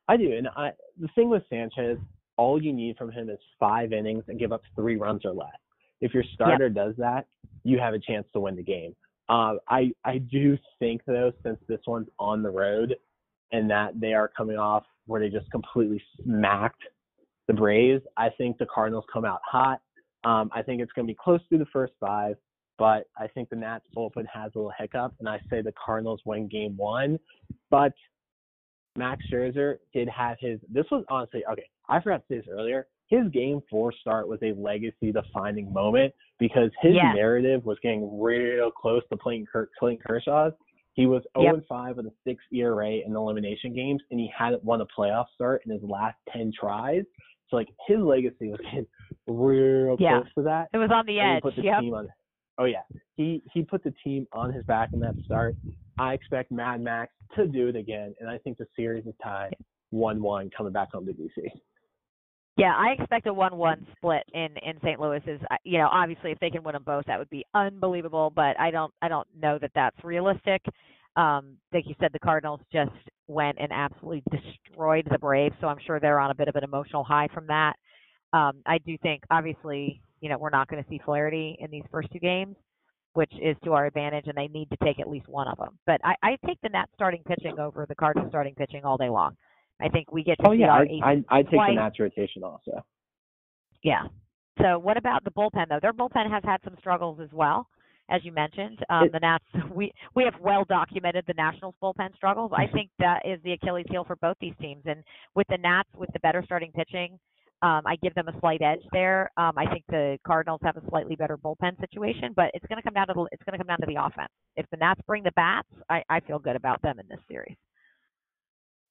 I do, and I the thing with Sanchez, all you need from him is five innings and give up three runs or less. If your starter does that, you have a chance to win the game. Uh, I I do think though, since this one's on the road, and that they are coming off where they just completely smacked the Braves, I think the Cardinals come out hot. Um, I think it's going to be close to the first five, but I think the Nats bullpen has a little hiccup, and I say the Cardinals win Game One. But Max Scherzer did have his. This was honestly okay. I forgot to say this earlier. His Game Four start was a legacy-defining moment because his Yes. narrative was getting real close to playing Kurt, Clayton Kershaw's. He was 0 Yep. 5 with a 6 ERA in elimination games, and he hadn't won a playoff start in his last 10 tries. So like his legacy was getting real Yeah. close to that. It was on the edge. put the Yep. team on. Oh yeah, he he put the team on his back in that start. I expect Mad Max to do it again, and I think the series is tied one-one coming back home to DC. Yeah, I expect a one-one split in in St. Louis. Is uh, you know obviously if they can win them both, that would be unbelievable. But I don't I don't know that that's realistic. Um, like you said, the Cardinals just went and absolutely destroyed the Braves, so I'm sure they're on a bit of an emotional high from that. Um, I do think obviously you know we're not going to see Flaherty in these first two games, which is to our advantage, and they need to take at least one of them. But I, I take the Nats starting pitching over the Cardinals starting pitching all day long. I think we get to Oh see yeah, our I I, I take twice. the Nats rotation also. Yeah. So what about the bullpen though? Their bullpen has had some struggles as well, as you mentioned. Um, It- the Nats, we we have well documented the Nationals bullpen struggles. I think that is the Achilles heel for both these teams. And with the Nats, with the better starting pitching, um, I give them a slight edge there. Um, I think the Cardinals have a slightly better bullpen situation, but it's going to come down to the it's going to come down to the offense. If the Nats bring the bats, I, I feel good about them in this series.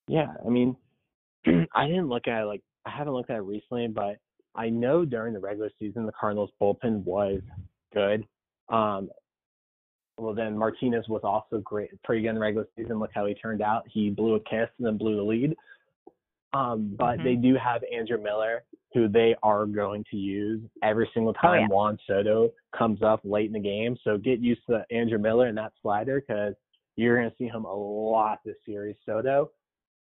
Yeah, I mean, I didn't look at it like I haven't looked at it recently, but I know during the regular season the Cardinals bullpen was good. Um, well, then Martinez was also great, pretty good in the regular season. Look how he turned out. He blew a kiss and then blew the lead. Um, but Mhm. they do have Andrew Miller, who they are going to use every single time Oh, yeah. Juan Soto comes up late in the game. So get used to Andrew Miller and that slider because you're going to see him a lot this series. Soto,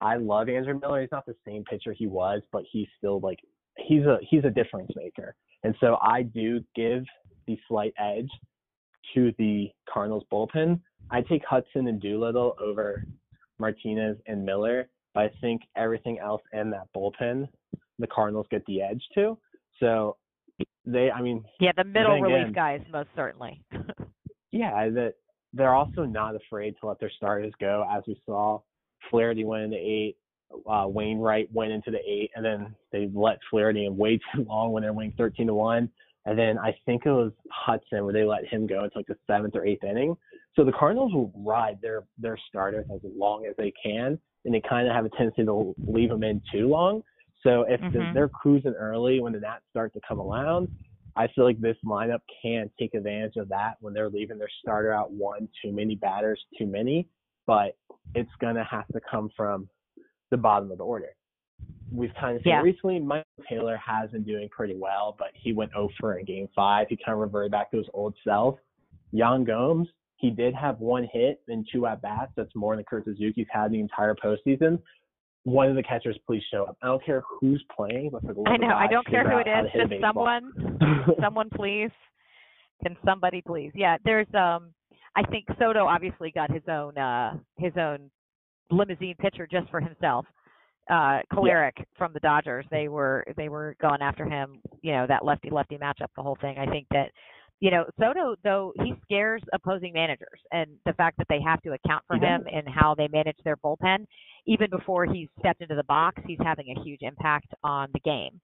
I love Andrew Miller. He's not the same pitcher he was, but he's still like he's a he's a difference maker. And so I do give the slight edge to the Cardinals bullpen. I take Hudson and Doolittle over Martinez and Miller, I think everything else in that bullpen, the Cardinals get the edge to. So they, I mean, Yeah, the middle relief again- guys most certainly. yeah, that they're also not afraid to let their starters go, as we saw. Flaherty went into eight, uh, Wainwright went into the eight, and then they let Flaherty in way too long when they're winning thirteen to one. And then I think it was Hudson where they let him go into like the seventh or eighth inning. So the Cardinals will ride their their starters as long as they can, and they kind of have a tendency to leave them in too long. So if the, Mhm. they're cruising early when the Nats start to come around, I feel like this lineup can take advantage of that when they're leaving their starter out one too many batters too many, but it's gonna have to come from the bottom of the order. We've kind of seen Yeah. recently Michael Taylor has been doing pretty well, but he went over in game five. He kind of reverted back to his old self. Yan Gomes, he did have one hit and two at bats. That's more than Kurt Suzuki's had the entire postseason. One of the catchers, please show up. I don't care who's playing, but for the I know. I don't care who it is. Just someone, someone please. Can somebody please? Yeah, there's um. I think Soto obviously got his own uh his own limousine pitcher just for himself. Uh, Kolarek from the Dodgers. They were they were going after him. You know that lefty lefty matchup. The whole thing. I think that. You know, Soto though he scares opposing managers, and the fact that they have to account for him and how they manage their bullpen, even before he's stepped into the box, he's having a huge impact on the game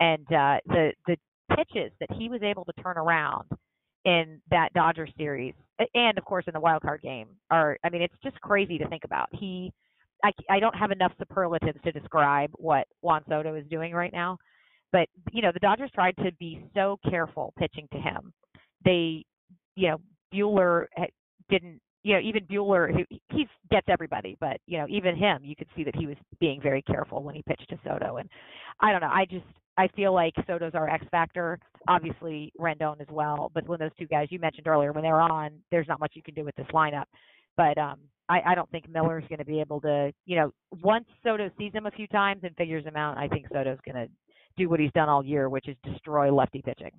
and uh, the the pitches that he was able to turn around in that Dodger series, and of course in the wild card game, are I mean it's just crazy to think about. He, I I don't have enough superlatives to describe what Juan Soto is doing right now, but you know the Dodgers tried to be so careful pitching to him. They, you know, Buehler didn't. You know, even Buehler, who he gets everybody, but you know, even him, you could see that he was being very careful when he pitched to Soto, and I don't know. I just I feel like Soto's our X factor. Obviously Rendon as well. But when those two guys you mentioned earlier, when they're on, there's not much you can do with this lineup. But um I, I don't think Miller's going to be able to, you know, once Soto sees him a few times and figures him out, I think Soto's going to do what he's done all year, which is destroy lefty pitching.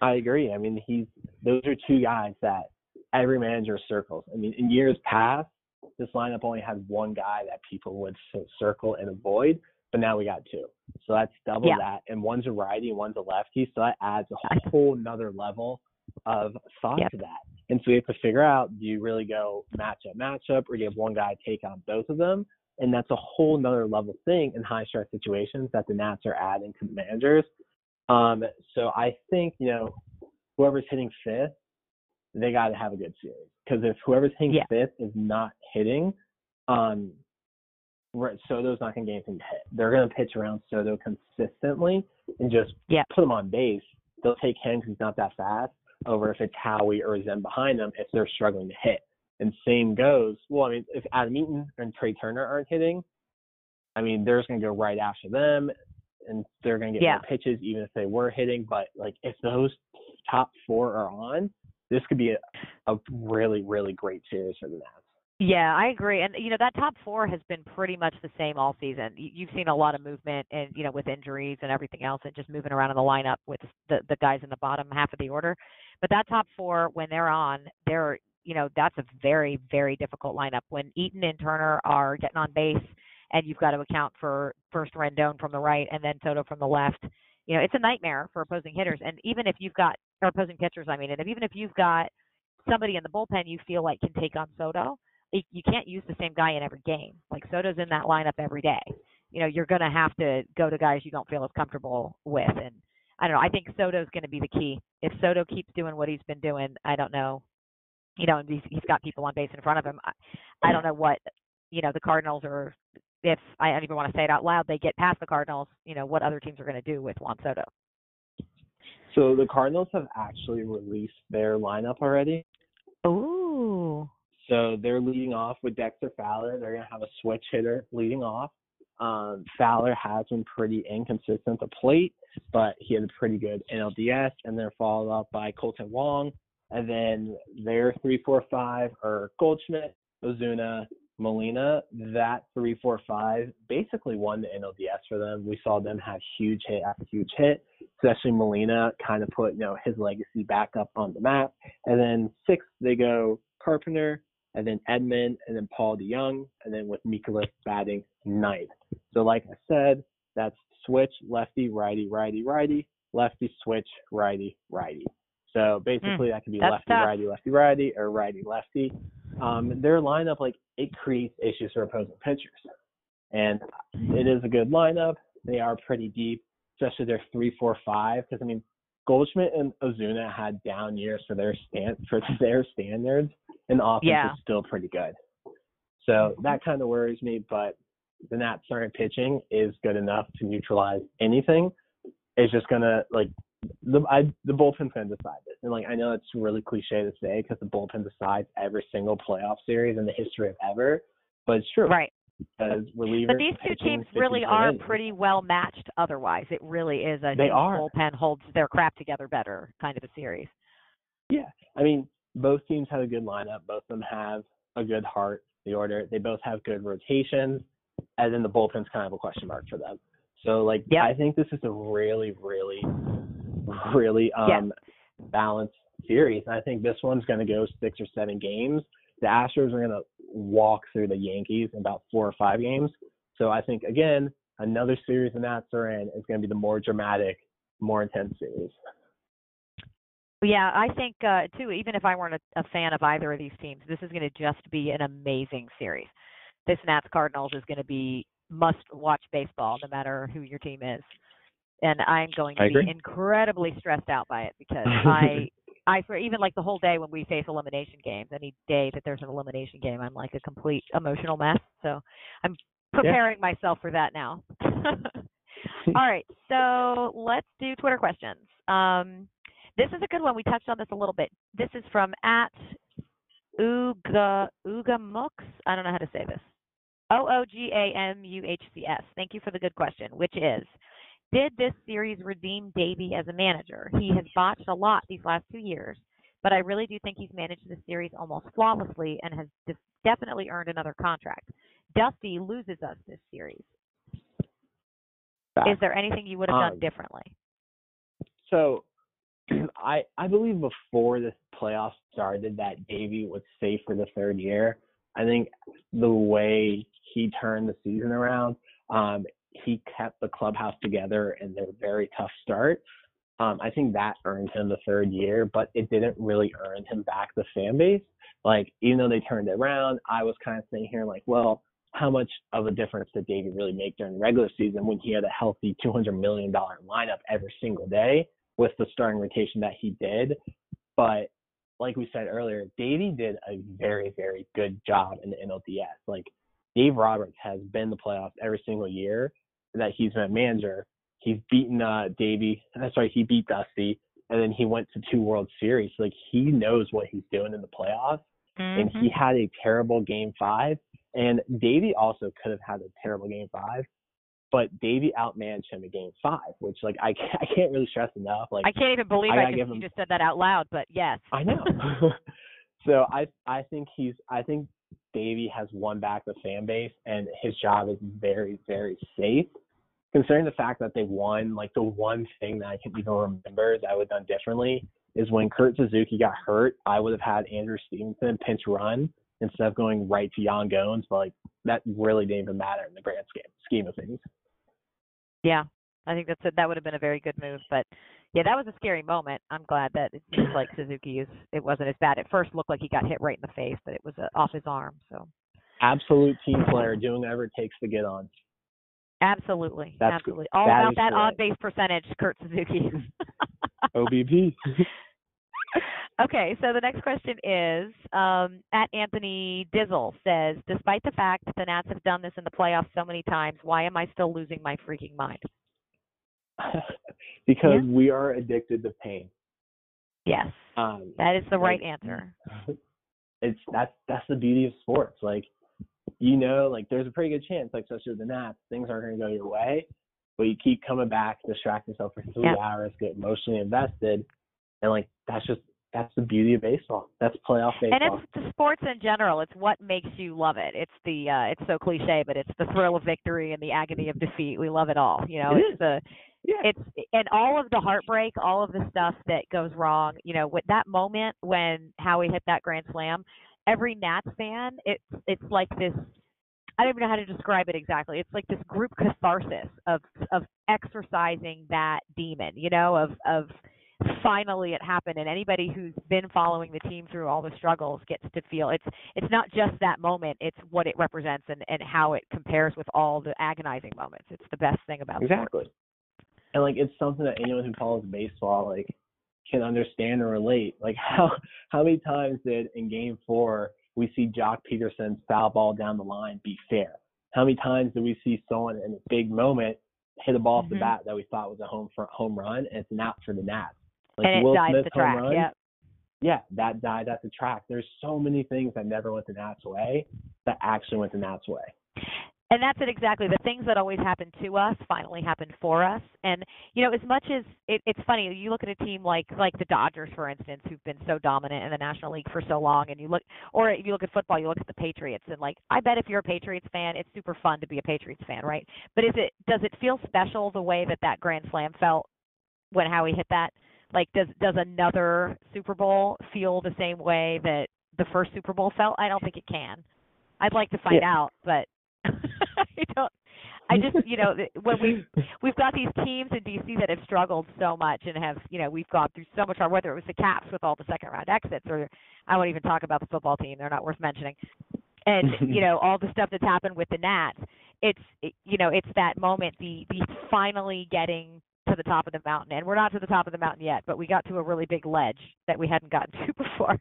I agree. I mean, he's those are two guys that every manager circles. I mean, in years past, this lineup only had one guy that people would circle and avoid, but now we got two. So that's double Yeah. that, and one's a righty and one's a lefty. So that adds a whole nother level of thought Yep. to that. And so we have to figure out: do you really go matchup matchup, or do you have one guy take on both of them? And that's a whole nother level thing in high stress situations that the Nats are adding to managers. Um, so I think you know whoever's hitting fifth, they got to have a good series because if whoever's hitting Yeah. fifth is not hitting, um, Soto's not going to get anything to hit. They're going to pitch around Soto consistently and just Yeah. put him on base. They'll take him because he's not that fast over if it's Howie or Zim behind them if they're struggling to hit. And same goes. Well, I mean, if Adam Eaton and Trea Turner aren't hitting, I mean, they're just going to go right after them, and they're going to get Yeah. more pitches even if they were hitting. But like, if those top four are on, this could be a, a really, really great series for the Nats. Yeah, I agree. And you know that top four has been pretty much the same all season. You've seen a lot of movement, and you know with injuries and everything else, and just moving around in the lineup with the the guys in the bottom half of the order. But that top four, when they're on, they're you know that's a very very difficult lineup. When Eaton and Turner are getting on base, and you've got to account for first Rendon from the right and then Soto from the left. You know it's a nightmare for opposing hitters. And even if you've got or opposing pitchers, I mean, and if, even if you've got somebody in the bullpen you feel like can take on Soto, you can't use the same guy in every game. Like Soto's in that lineup every day. You know, you're going to have to go to guys you don't feel as comfortable with. And I don't know. I think Soto's going to be the key. If Soto keeps doing what he's been doing, I don't know. You know, he's, he's got people on base in front of him. I, I don't know what, you know, the Cardinals are. If I don't even want to say it out loud, they get past the Cardinals. You know, what other teams are going to do with Juan Soto? So the Cardinals have actually released their lineup already. Ooh. So they're leading off with Dexter Fowler. They're going to have a switch hitter leading off. Um, Fowler has been pretty inconsistent at the plate, but he had a pretty good NLDS, and they're followed up by Kolten Wong, and then their three, four, five are Goldschmidt, Ozuna, Molina. That three, four, five basically won the NLDS for them. We saw them have huge hit after huge hit, especially Molina kind of put you know his legacy back up on the map. And then six, they go Carpenter, and then Edman, and then Paul DeJong, and then with Mikolas batting ninth. So like I said, that's switch lefty, righty, righty, righty, lefty, switch, righty, righty. So basically, that could be lefty, tough. righty, lefty, righty, or righty, lefty. Um, their lineup, like it creates issues for opposing pitchers, and it is a good lineup. They are pretty deep, especially their three, four, five. Because I mean, Goldschmidt and Ozuna had down years for their stand for their standards, and the offense Yeah. is still pretty good. So that kind of worries me, but the Nats starting pitching is good enough to neutralize anything. It's just gonna like the I, the bullpen's gonna decide this, and like I know it's really cliche to say because the bullpen decides every single playoff series in the history of ever, but it's true. Right. Because relievers. But these two teams really are innings. pretty well matched otherwise. It really is a They are. bullpen holds their crap together better kind of a series. Yeah, I mean, both teams have a good lineup. Both of them have a good heart. The order. They both have good rotations, and then the bullpen's kind of a question mark for them. So, like, Yeah. I think this is a really, really, really um Yeah. balanced series. I think this one's going to go six or seven games. The Astros are going to walk through the Yankees in about four or five games. So I think again, another series the Nats are in is going to be the more dramatic, more intense series. Yeah, I think uh, too. Even if I weren't a, a fan of either of these teams, this is going to just be an amazing series. This Nats Cardinals is going to be must-watch baseball, no matter who your team is. And I'm going to be incredibly stressed out by it because I, I for even like the whole day when we face elimination games, any day that there's an elimination game, I'm like a complete emotional mess. So I'm preparing myself for that now. All right, so let's do Twitter questions. Um, this is a good one. We touched on this a little bit. This is from at Uga Uga Mux. I don't know how to say this. O O G A M U H C S. Thank you for the good question, which is Did this series redeem Davey as a manager? He has botched a lot these last two years, but I really do think he's managed the series almost flawlessly and has def- definitely earned another contract. Dusty loses us this series. Is there anything you would have done Um, differently? So I I believe before this playoff started that Davey was safe for the third year. I think the way he turned the season around, um, he kept the clubhouse together in their very tough start. Um, I think that earned him the third year, but it didn't really earn him back the fan base. Like even though they turned it around, I was kind of sitting here like, well, how much of a difference did Davey really make during the regular season when he had a healthy $200 million lineup every single day with the starting rotation that he did? But like we said earlier, Davey did a very, very good job in the NLDS. Like Dave Roberts has been the playoffs every single year that he's been manager. He's beaten uh Davey. That's right, he beat Dusty, and then he went to two World Series. Like he knows what he's doing in the playoffs and Mhm. he had a terrible game five. And Davey also could have had a terrible game five, but Davey outmanaged him in game five, which like I can't, I can't really stress enough. Like I can't even believe I I, just, give you just said that out loud, but yes. I know. so I I think he's I think Davey has won back the fan base and his job is very very safe. Considering the fact that they won, like the one thing that I can even remember that I would have done differently is when Kurt Suzuki got hurt, I would have had Andrew Stevenson pinch run instead of going right to Yan Gomes, but like that really didn't even matter in the grand scheme scheme of things. Yeah, I think that's a, that would have been a very good move. But yeah, that was a scary moment. I'm glad that it seems like Suzuki is. It wasn't as bad. At first, looked like he got hit right in the face, but it was uh, off his arm. So Absolute team player, doing whatever it takes to get on. absolutely, That's good. absolutely, all That about that odd base percentage, Kurt Suzuki. OBP. Okay, so the next question is um, at Anthony Dizzle says, despite the fact that the Nats have done this in the playoffs so many times, why am I still losing my freaking mind? because we are addicted to pain. Yes, Um, that is the right like, answer. It's that's that's the beauty of sports. Like you know, like there's a pretty good chance, like especially with the Nats, things aren't going to go your way, but you keep coming back, distract yourself for three Yeah. hours, get emotionally invested, and like that's just that's the beauty of baseball. That's playoff baseball. and it's the sports in general. It's what makes you love it. It's the uh it's so cliche, but it's the thrill of victory and the agony of defeat. We love it all. You know, It it's is. the yeah. it's and all of the heartbreak, all of the stuff that goes wrong, you know, with that moment when Howie hit that grand slam, every Nats fan, it's it's like this I don't even know how to describe it exactly. It's like this group catharsis of of exercising that demon, you know, of of finally it happened and anybody who's been following the team through all the struggles gets to feel it's it's not just that moment, it's what it represents and, and how it compares with all the agonizing moments. It's the best thing about. Exactly. And like it's something that anyone who follows baseball like can understand or relate. Like how how many times did in game four we see Joc Pederson's foul ball down the line be fair? How many times did we see someone in a big moment hit a ball off the Mhm. bat that we thought was a home for home run and it's an out for the Nats? Like and it Will died Smith at the home track. run, Yeah. yeah, that died at the track. There's so many things that never went the Nats way that actually went the Nats way. And that's it exactly. The things that always happen to us finally happen for us. And you know, as much as it, it's funny, you look at a team like like the Dodgers, for instance, who've been so dominant in the National League for so long, and you look, or if you look at football, you look at the Patriots, and like I bet if you're a Patriots fan, it's super fun to be a Patriots fan, right? But is it does it feel special the way that that grand slam felt when Howie hit that? Like, does does another Super Bowl feel the same way that the first Super Bowl felt? I don't think it can. I'd like to find Yeah. out, but I don't. I just, you know, when we we've got these teams in DC that have struggled so much and have, you know, we've gone through so much hard. Whether it was the Caps with all the second round exits, or I won't even talk about the football team; they're not worth mentioning. And you know, all the stuff that's happened with the Nats. It's, it, you know, it's that moment, the the finally getting to the top of the mountain, and we're not to the top of the mountain yet, but we got to a really big ledge that we hadn't gotten to before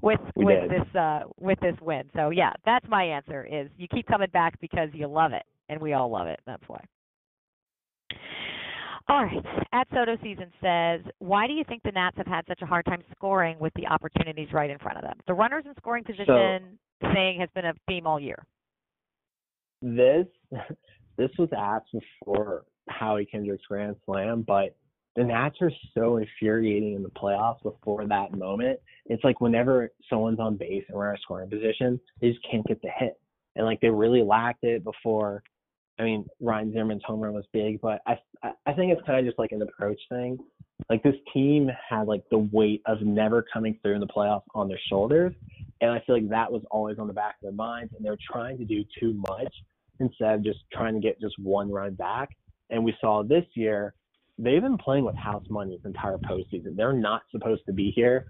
with We with did. this uh with this win. So yeah, that's my answer is you keep coming back because you love it and we all love it. That's why. All right. At Soto season says, why do you think the Nats have had such a hard time scoring with the opportunities right in front of them? The runners in scoring position thing has been a theme all year. this this was asked before Howie Kendrick's grand slam, but the Nats are so infuriating in the playoffs before that moment. It's like whenever someone's on base and we're in a scoring position, they just can't get the hit. And like they really lacked it before. I mean, Ryan Zimmerman's home run was big, but I I, think it's kind of just like an approach thing. Like this team had like the weight of never coming through in the playoffs on their shoulders, and I feel like that was always on the back of their minds, and they're trying to do too much instead of just trying to get just one run back. And we saw this year, they've been playing with house money this entire postseason. They're not supposed to be here.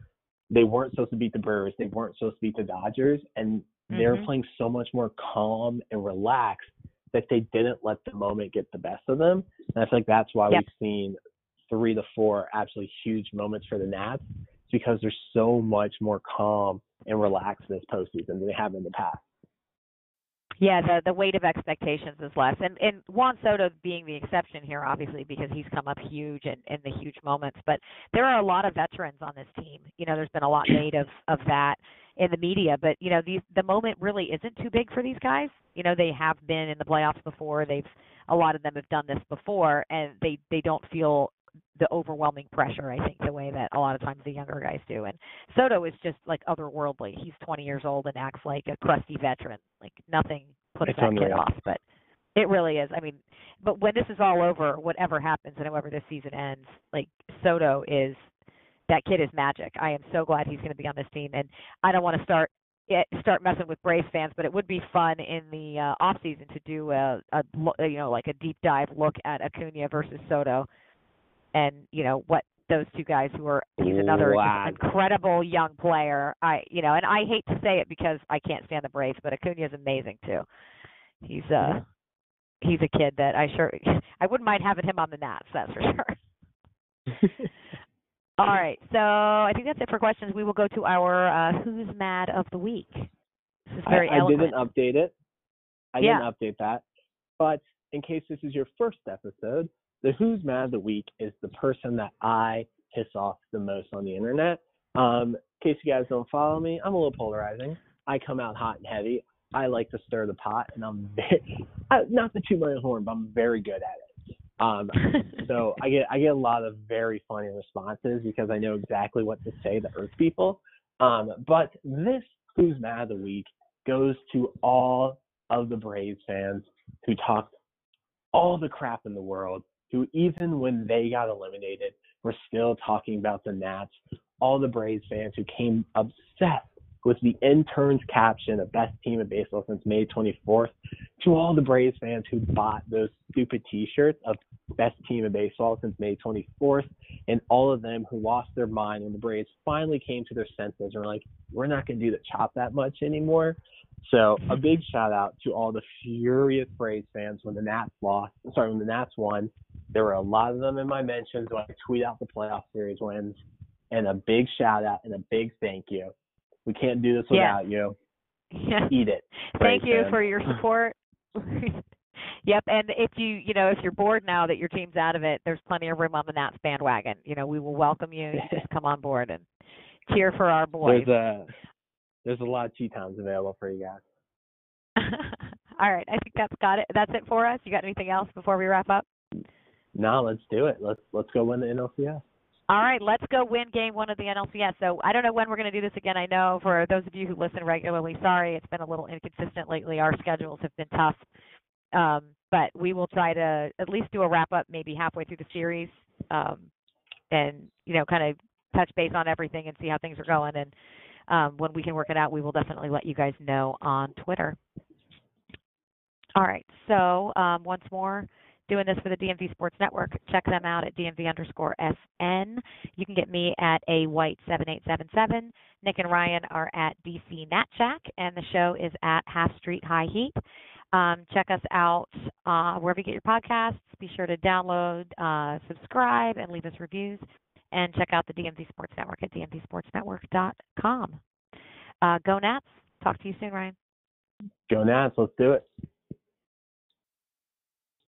They weren't supposed to beat the Brewers. They weren't supposed to beat the Dodgers. And they're Mhm. playing so much more calm and relaxed that they didn't let the moment get the best of them. And I feel like that's why Yep. we've seen three to four absolutely huge moments for the Nats. It's because they're so much more calm and relaxed this postseason than they have in the past. Yeah, the the weight of expectations is less, and and Juan Soto being the exception here, obviously, because he's come up huge in, in the huge moments. But there are a lot of veterans on this team. You know, there's been a lot made of of that in the media. But you know, these the moment really isn't too big for these guys. You know, they have been in the playoffs before. They've a lot of them have done this before, and they they don't feel the overwhelming pressure. I think the way that a lot of times the younger guys do. And Soto is just like otherworldly. He's 20 years old and acts like a crusty veteran. Like nothing puts It's that kid off. But it really is. I mean, but when this is all over, whatever happens and however this season ends, like Soto is that kid is magic. I am so glad he's going to be on this team, and I don't want to start it, start messing with Braves fans, but it would be fun in the uh, off season to do a, a you know like a deep dive look at Acuna versus Soto, and you know what those two guys who are he's another Wow. incredible young player. I you know, and I hate to say it because I can't stand the Braves, but Acuna is amazing too. He's uh he's a kid that I sure I wouldn't mind having him on the Nats, that's for sure. All right, so I think that's it for questions. We will go to our uh, Who's Mad of the Week. This is very I, I didn't update it. I Yeah. didn't update that. But in case this is your first episode, the Who's Mad of the Week is the person that I piss off the most on the internet. Um, in case you guys don't follow me, I'm a little polarizing. I come out hot and heavy. I like to stir the pot, and I'm very I, not the two my horn, but I'm very good at it. Um, so I get I get a lot of very funny responses because I know exactly what to say to Earth people. Um, but this who's mad of the week goes to all of the Braves fans who talked all the crap in the world, who even when they got eliminated, were still talking about the Nats. All the Braves fans who came obsessed with the intern's caption of best team in baseball since May 24th. To all the Braves fans who bought those stupid T-shirts of best team in baseball since May 24th, and all of them who lost their mind when the Braves finally came to their senses and were like, "We're not going to do the chop that much anymore." So a big shout out to all the furious Braves fans when the Nats lost. Sorry, when the Nats won. There were a lot of them in my mentions when I tweet out the playoff series wins. And a big shout out and a big thank you. We can't do this Yeah. without you. yeah. Eat it. Thank you for your support. yep, and if you you know if you're bored now that your team's out of it, there's plenty of room on the Nats bandwagon. You know, we will welcome you. You Just come on board and cheer for our boys. There's a there's a lot of Tetons available for you guys. All right, I think that's got it. That's it for us. You got anything else before we wrap up? No, let's do it. Let's let's go win the NLCS. All right, let's go win game one of the NLCS. So I don't know when we're going to do this again. I know for those of you who listen regularly, sorry, it's been a little inconsistent lately. Our schedules have been tough. Um, but we will try to at least do a wrap up maybe halfway through the series um, and, you know, kind of touch base on everything and see how things are going. And um, when we can work it out, we will definitely let you guys know on Twitter. All right, so um, once more, doing this for the DMV Sports Network. Check them out at DMV underscore SN. You can get me at a white seven eight seven seven. Nick and Ryan are at DC Nat and the show is at Half Street High Heat. Um, check us out uh, wherever you get your podcasts. Be sure to download, uh, subscribe, and leave us reviews. And check out the DMV Sports Network at dmvsportsnetwork.com. Uh, go Nats. Talk to you soon, Ryan. Go Nats, let's do it.